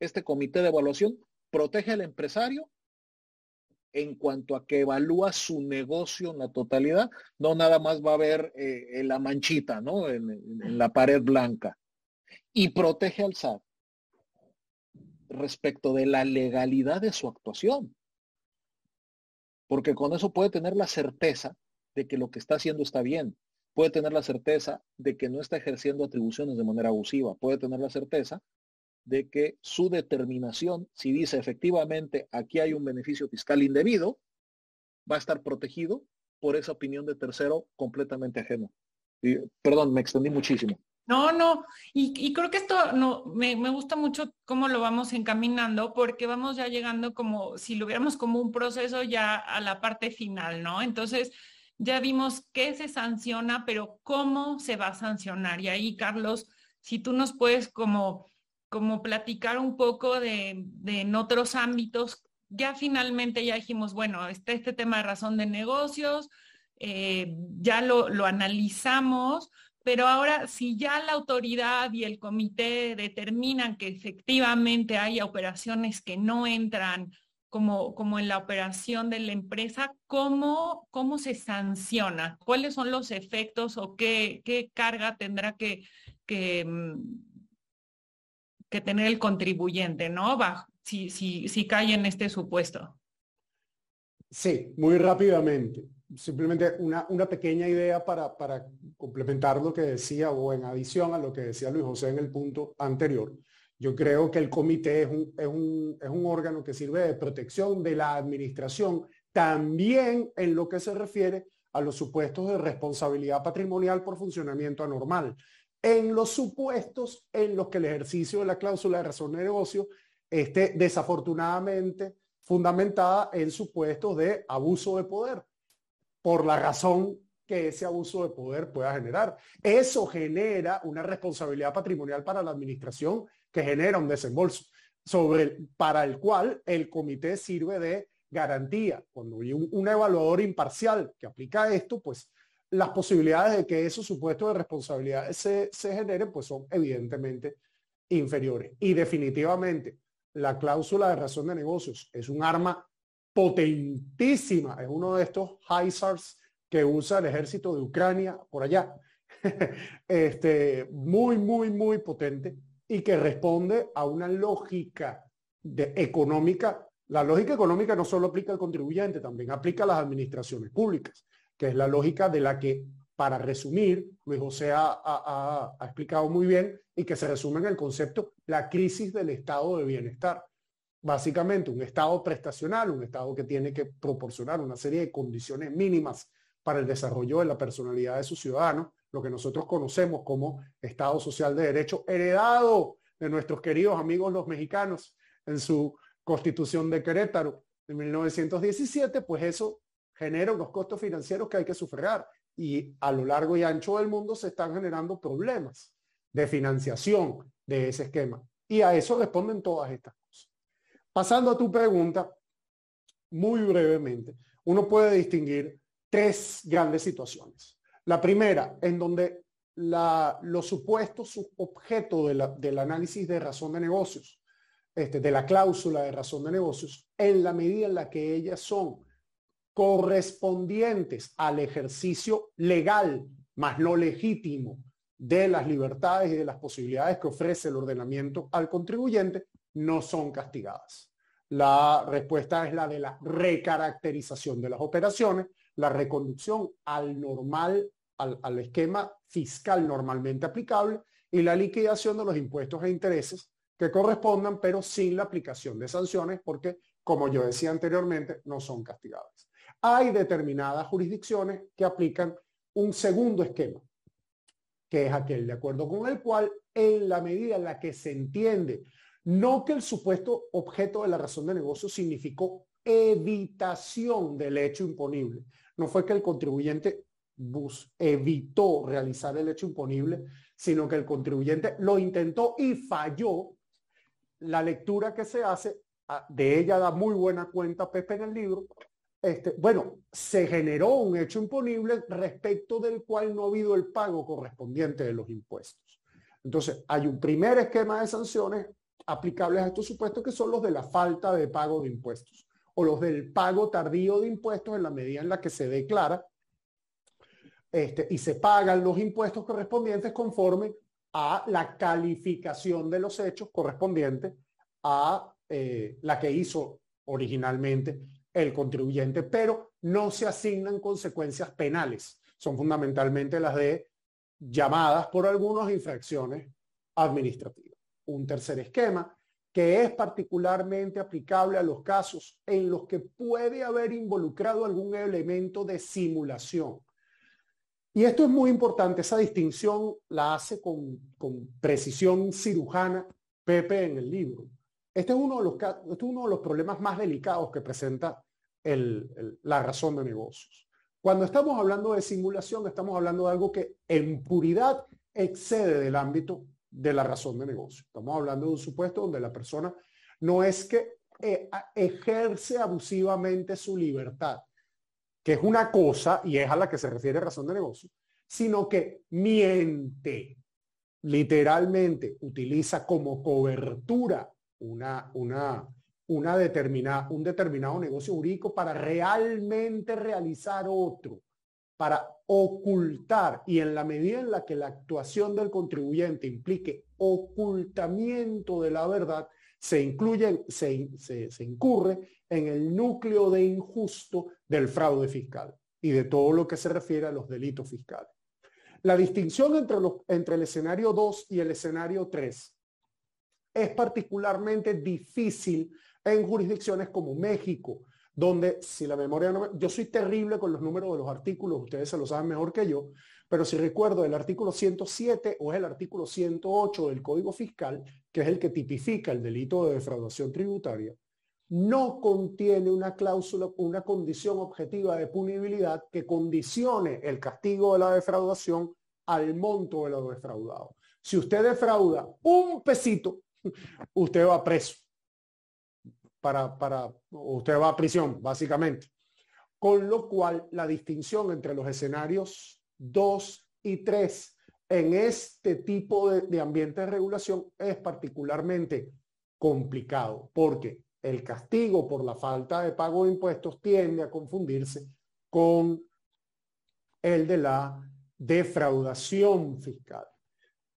Este comité de evaluación protege al empresario en cuanto a que evalúa su negocio en la totalidad, no nada más va a ver eh, la manchita, ¿no? en, la pared blanca y protege al SAT respecto de la legalidad de su actuación. Porque con eso puede tener la certeza de que lo que está haciendo está bien. Puede tener la certeza de que no está ejerciendo atribuciones de manera abusiva. Puede tener la certeza de que su determinación, si dice efectivamente aquí hay un beneficio fiscal indebido, va a estar protegido por esa opinión de tercero completamente ajeno. Y, perdón, me extendí muchísimo. No, no, y, creo que esto no, me, gusta mucho cómo lo vamos encaminando, porque vamos ya llegando como, si lo viéramos como un proceso ya a la parte final, ¿no? Entonces, ya vimos qué se sanciona, pero cómo se va a sancionar. Y ahí, Carlos, si tú nos puedes como, como platicar un poco de, en otros ámbitos, ya finalmente ya dijimos, bueno, está este tema de razón de negocios, eh, ya lo, lo analizamos, pero ahora, si ya la autoridad y el comité determinan que efectivamente hay operaciones que no entran como, como en la operación de la empresa, ¿cómo, ¿cómo se sanciona? ¿Cuáles son los efectos o qué, qué carga tendrá que, que, mm, que tener el contribuyente, ¿no? si, si, si cae en este supuesto. Sí, muy rápidamente simplemente una, una pequeña idea para, para, complementar lo que decía o en adición a lo que decía Luis José en el punto anterior. Yo creo que el comité es un, es un, es un órgano que sirve de protección de la administración, también en lo que se refiere a los supuestos de responsabilidad patrimonial por funcionamiento anormal. En los supuestos en los que el ejercicio de la cláusula de razón de negocio esté desafortunadamente fundamentada en supuestos de abuso de poder por la razón que ese abuso de poder pueda generar. Eso genera una responsabilidad patrimonial para la administración que genera un desembolso sobre para el cual el comité sirve de garantía. Cuando hay un, evaluador imparcial que aplica esto, pues las posibilidades de que esos supuestos de responsabilidad se, generen, pues son evidentemente inferiores. Y definitivamente, la cláusula de razón de negocios es un arma potentísima. Es uno de estos HISARs que usa el ejército de Ucrania por allá. (laughs) este, muy, muy, muy potente y que responde a una lógica de, económica. La lógica económica no solo aplica al contribuyente, también aplica a las administraciones públicas, que es la lógica de la que, para resumir, Luis José ha, explicado muy bien y que se resume en el concepto la crisis del estado de bienestar. Básicamente un Estado prestacional, un Estado que tiene que proporcionar una serie de condiciones mínimas para el desarrollo de la personalidad de sus ciudadanos, lo que nosotros conocemos como Estado Social de Derecho, heredado de nuestros queridos amigos los mexicanos en su constitución de Querétaro de 1917, pues eso genera unos costos financieros que hay que sufragar y a lo largo y ancho del mundo se están generando problemas de financiación de ese esquema. Y a eso responden todas estas Pasando a tu pregunta, muy brevemente, uno puede distinguir tres grandes situaciones. La primera, en donde los supuestos objeto del análisis de razón de negocios, este, de la cláusula de razón de negocios, en la medida en la que ellas son correspondientes al ejercicio legal, más no legítimo, de las libertades y de las posibilidades que ofrece el ordenamiento al contribuyente, no son castigadas. La respuesta es la de la recaracterización de las operaciones, la reconducción al normal, al, esquema fiscal normalmente aplicable y la liquidación de los impuestos e intereses que correspondan, pero sin la aplicación de sanciones, porque, como yo decía anteriormente, no son castigables. Hay determinadas jurisdicciones que aplican un segundo esquema, que es aquel de acuerdo con el cual, en la medida en la que se entiende, no que el supuesto objeto de la razón de negocio significó evitación del hecho imponible. No fue que el contribuyente bus evitó realizar el hecho imponible, sino que el contribuyente lo intentó y falló. La lectura que se hace, ah, de ella da muy buena cuenta Pepe en el libro, este, bueno, se generó un hecho imponible respecto del cual no ha habido el pago correspondiente de los impuestos. Entonces, hay un primer esquema de sanciones aplicables a estos supuestos que son los de la falta de pago de impuestos o los del pago tardío de impuestos en la medida en la que se declara este, y se pagan los impuestos correspondientes conforme a la calificación de los hechos correspondientes a eh, la que hizo originalmente el contribuyente, pero no se asignan consecuencias penales. Son fundamentalmente las de llamadas por algunas infracciones administrativas. Un tercer esquema que es particularmente aplicable a los casos en los que puede haber involucrado algún elemento de simulación. Y esto es muy importante, esa distinción la hace con, precisión cirujana Pepe en el libro. Este es uno de los, este es uno de los problemas más delicados que presenta la razón de negocios. Cuando estamos hablando de simulación, estamos hablando de algo que en puridad excede del ámbito de la razón de negocio. Estamos hablando de un supuesto donde la persona no es que eh, ejerce abusivamente su libertad, que es una cosa y es a la que se refiere razón de negocio, sino que miente, literalmente utiliza como cobertura una, una, una determinada, un determinado negocio jurídico para realmente realizar otro para ocultar y en la medida en la que la actuación del contribuyente implique ocultamiento de la verdad, se incluye, se, se, incurre en el núcleo de injusto del fraude fiscal y de todo lo que se refiere a los delitos fiscales. La distinción entre, los, entre el escenario 2 y el escenario 3 es particularmente difícil en jurisdicciones como México, donde si la memoria no Yo soy terrible con los números de los artículos, ustedes se lo saben mejor que yo, pero si recuerdo el artículo 107 o es el artículo 108 del Código Fiscal, que es el que tipifica el delito de defraudación tributaria, no contiene una cláusula, una condición objetiva de punibilidad que condicione el castigo de la defraudación al monto de lo defraudado. Si usted defrauda un pesito, usted va preso para, para, usted va a prisión, básicamente. Con lo cual, la distinción entre los escenarios 2 y 3 en este tipo de, de ambiente de regulación es particularmente complicado, porque el castigo por la falta de pago de impuestos tiende a confundirse con el de la defraudación fiscal.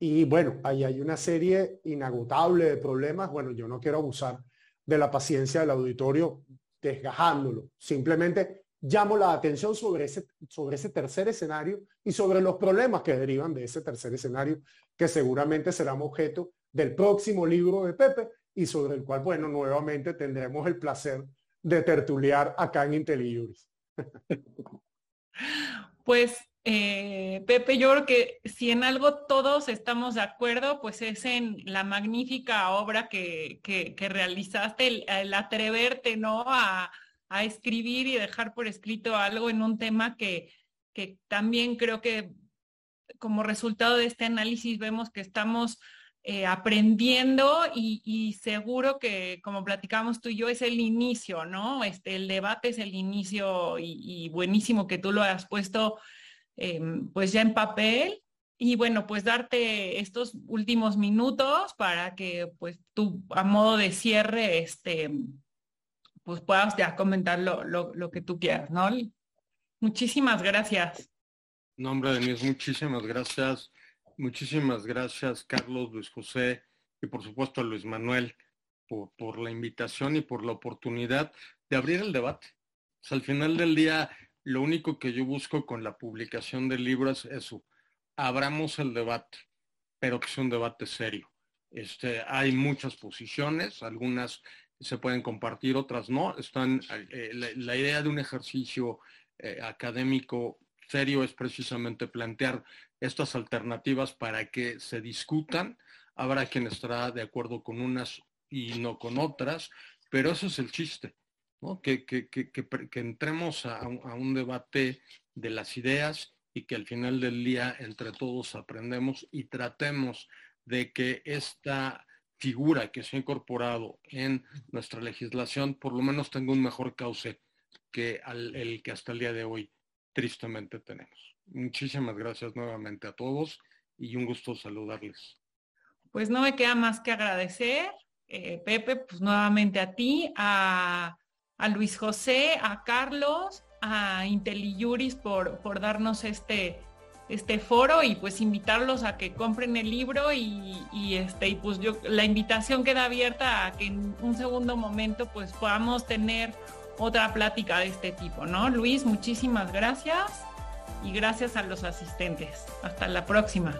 Y bueno, ahí hay una serie inagotable de problemas. Bueno, yo no quiero abusar de la paciencia del auditorio desgajándolo. Simplemente llamo la atención sobre ese, sobre ese tercer escenario y sobre los problemas que derivan de ese tercer escenario, que seguramente será objeto del próximo libro de Pepe y sobre el cual, bueno, nuevamente tendremos el placer de tertuliar acá en IntelliJuris. (laughs) Pues eh, Pepe, yo creo que si en algo todos estamos de acuerdo, pues es en la magnífica obra que, realizaste, el, atreverte, ¿no? A, escribir y dejar por escrito algo en un tema que, también creo que como resultado de este análisis vemos que estamos eh, aprendiendo y, seguro que, como platicamos tú y yo, es el inicio, ¿no? Este, el debate es el inicio y, y buenísimo que tú lo has puesto Em, pues ya en papel y bueno, pues darte estos últimos minutos para que pues tú a modo de cierre, este, pues puedas ya comentar lo, que tú quieras, ¿no? Muchísimas gracias. No, hombre, Denise, muchísimas gracias. Muchísimas gracias, Carlos, Luis José y por supuesto a Luis Manuel por, por la invitación y por la oportunidad de abrir el debate. al final del día, lo único que yo busco con la publicación del libro es eso, abramos el debate, pero que sea un debate serio. Este, hay muchas posiciones, algunas se pueden compartir, otras no. Están, eh, la, idea de un ejercicio eh, académico serio es precisamente plantear estas alternativas para que se discutan. Habrá quien estará de acuerdo con unas y no con otras, pero ese es el chiste, que, que, entremos a, a un debate de las ideas y que al final del día entre todos aprendemos y tratemos de que esta figura que se ha incorporado en nuestra legislación por lo menos tenga un mejor cauce que el que hasta el día de hoy tristemente tenemos. Muchísimas gracias nuevamente a todos y un gusto saludarles. Pues no me queda más que agradecer, eh, Pepe, pues nuevamente a ti, a, a Luis José, a Carlos, a IntelliJuris por, por darnos este, este foro y pues invitarlos a que compren el libro y, este y pues yo la invitación queda abierta a que en un segundo momento pues podamos tener otra plática de este tipo, ¿no? Luis, muchísimas gracias y gracias a los asistentes. Hasta la próxima.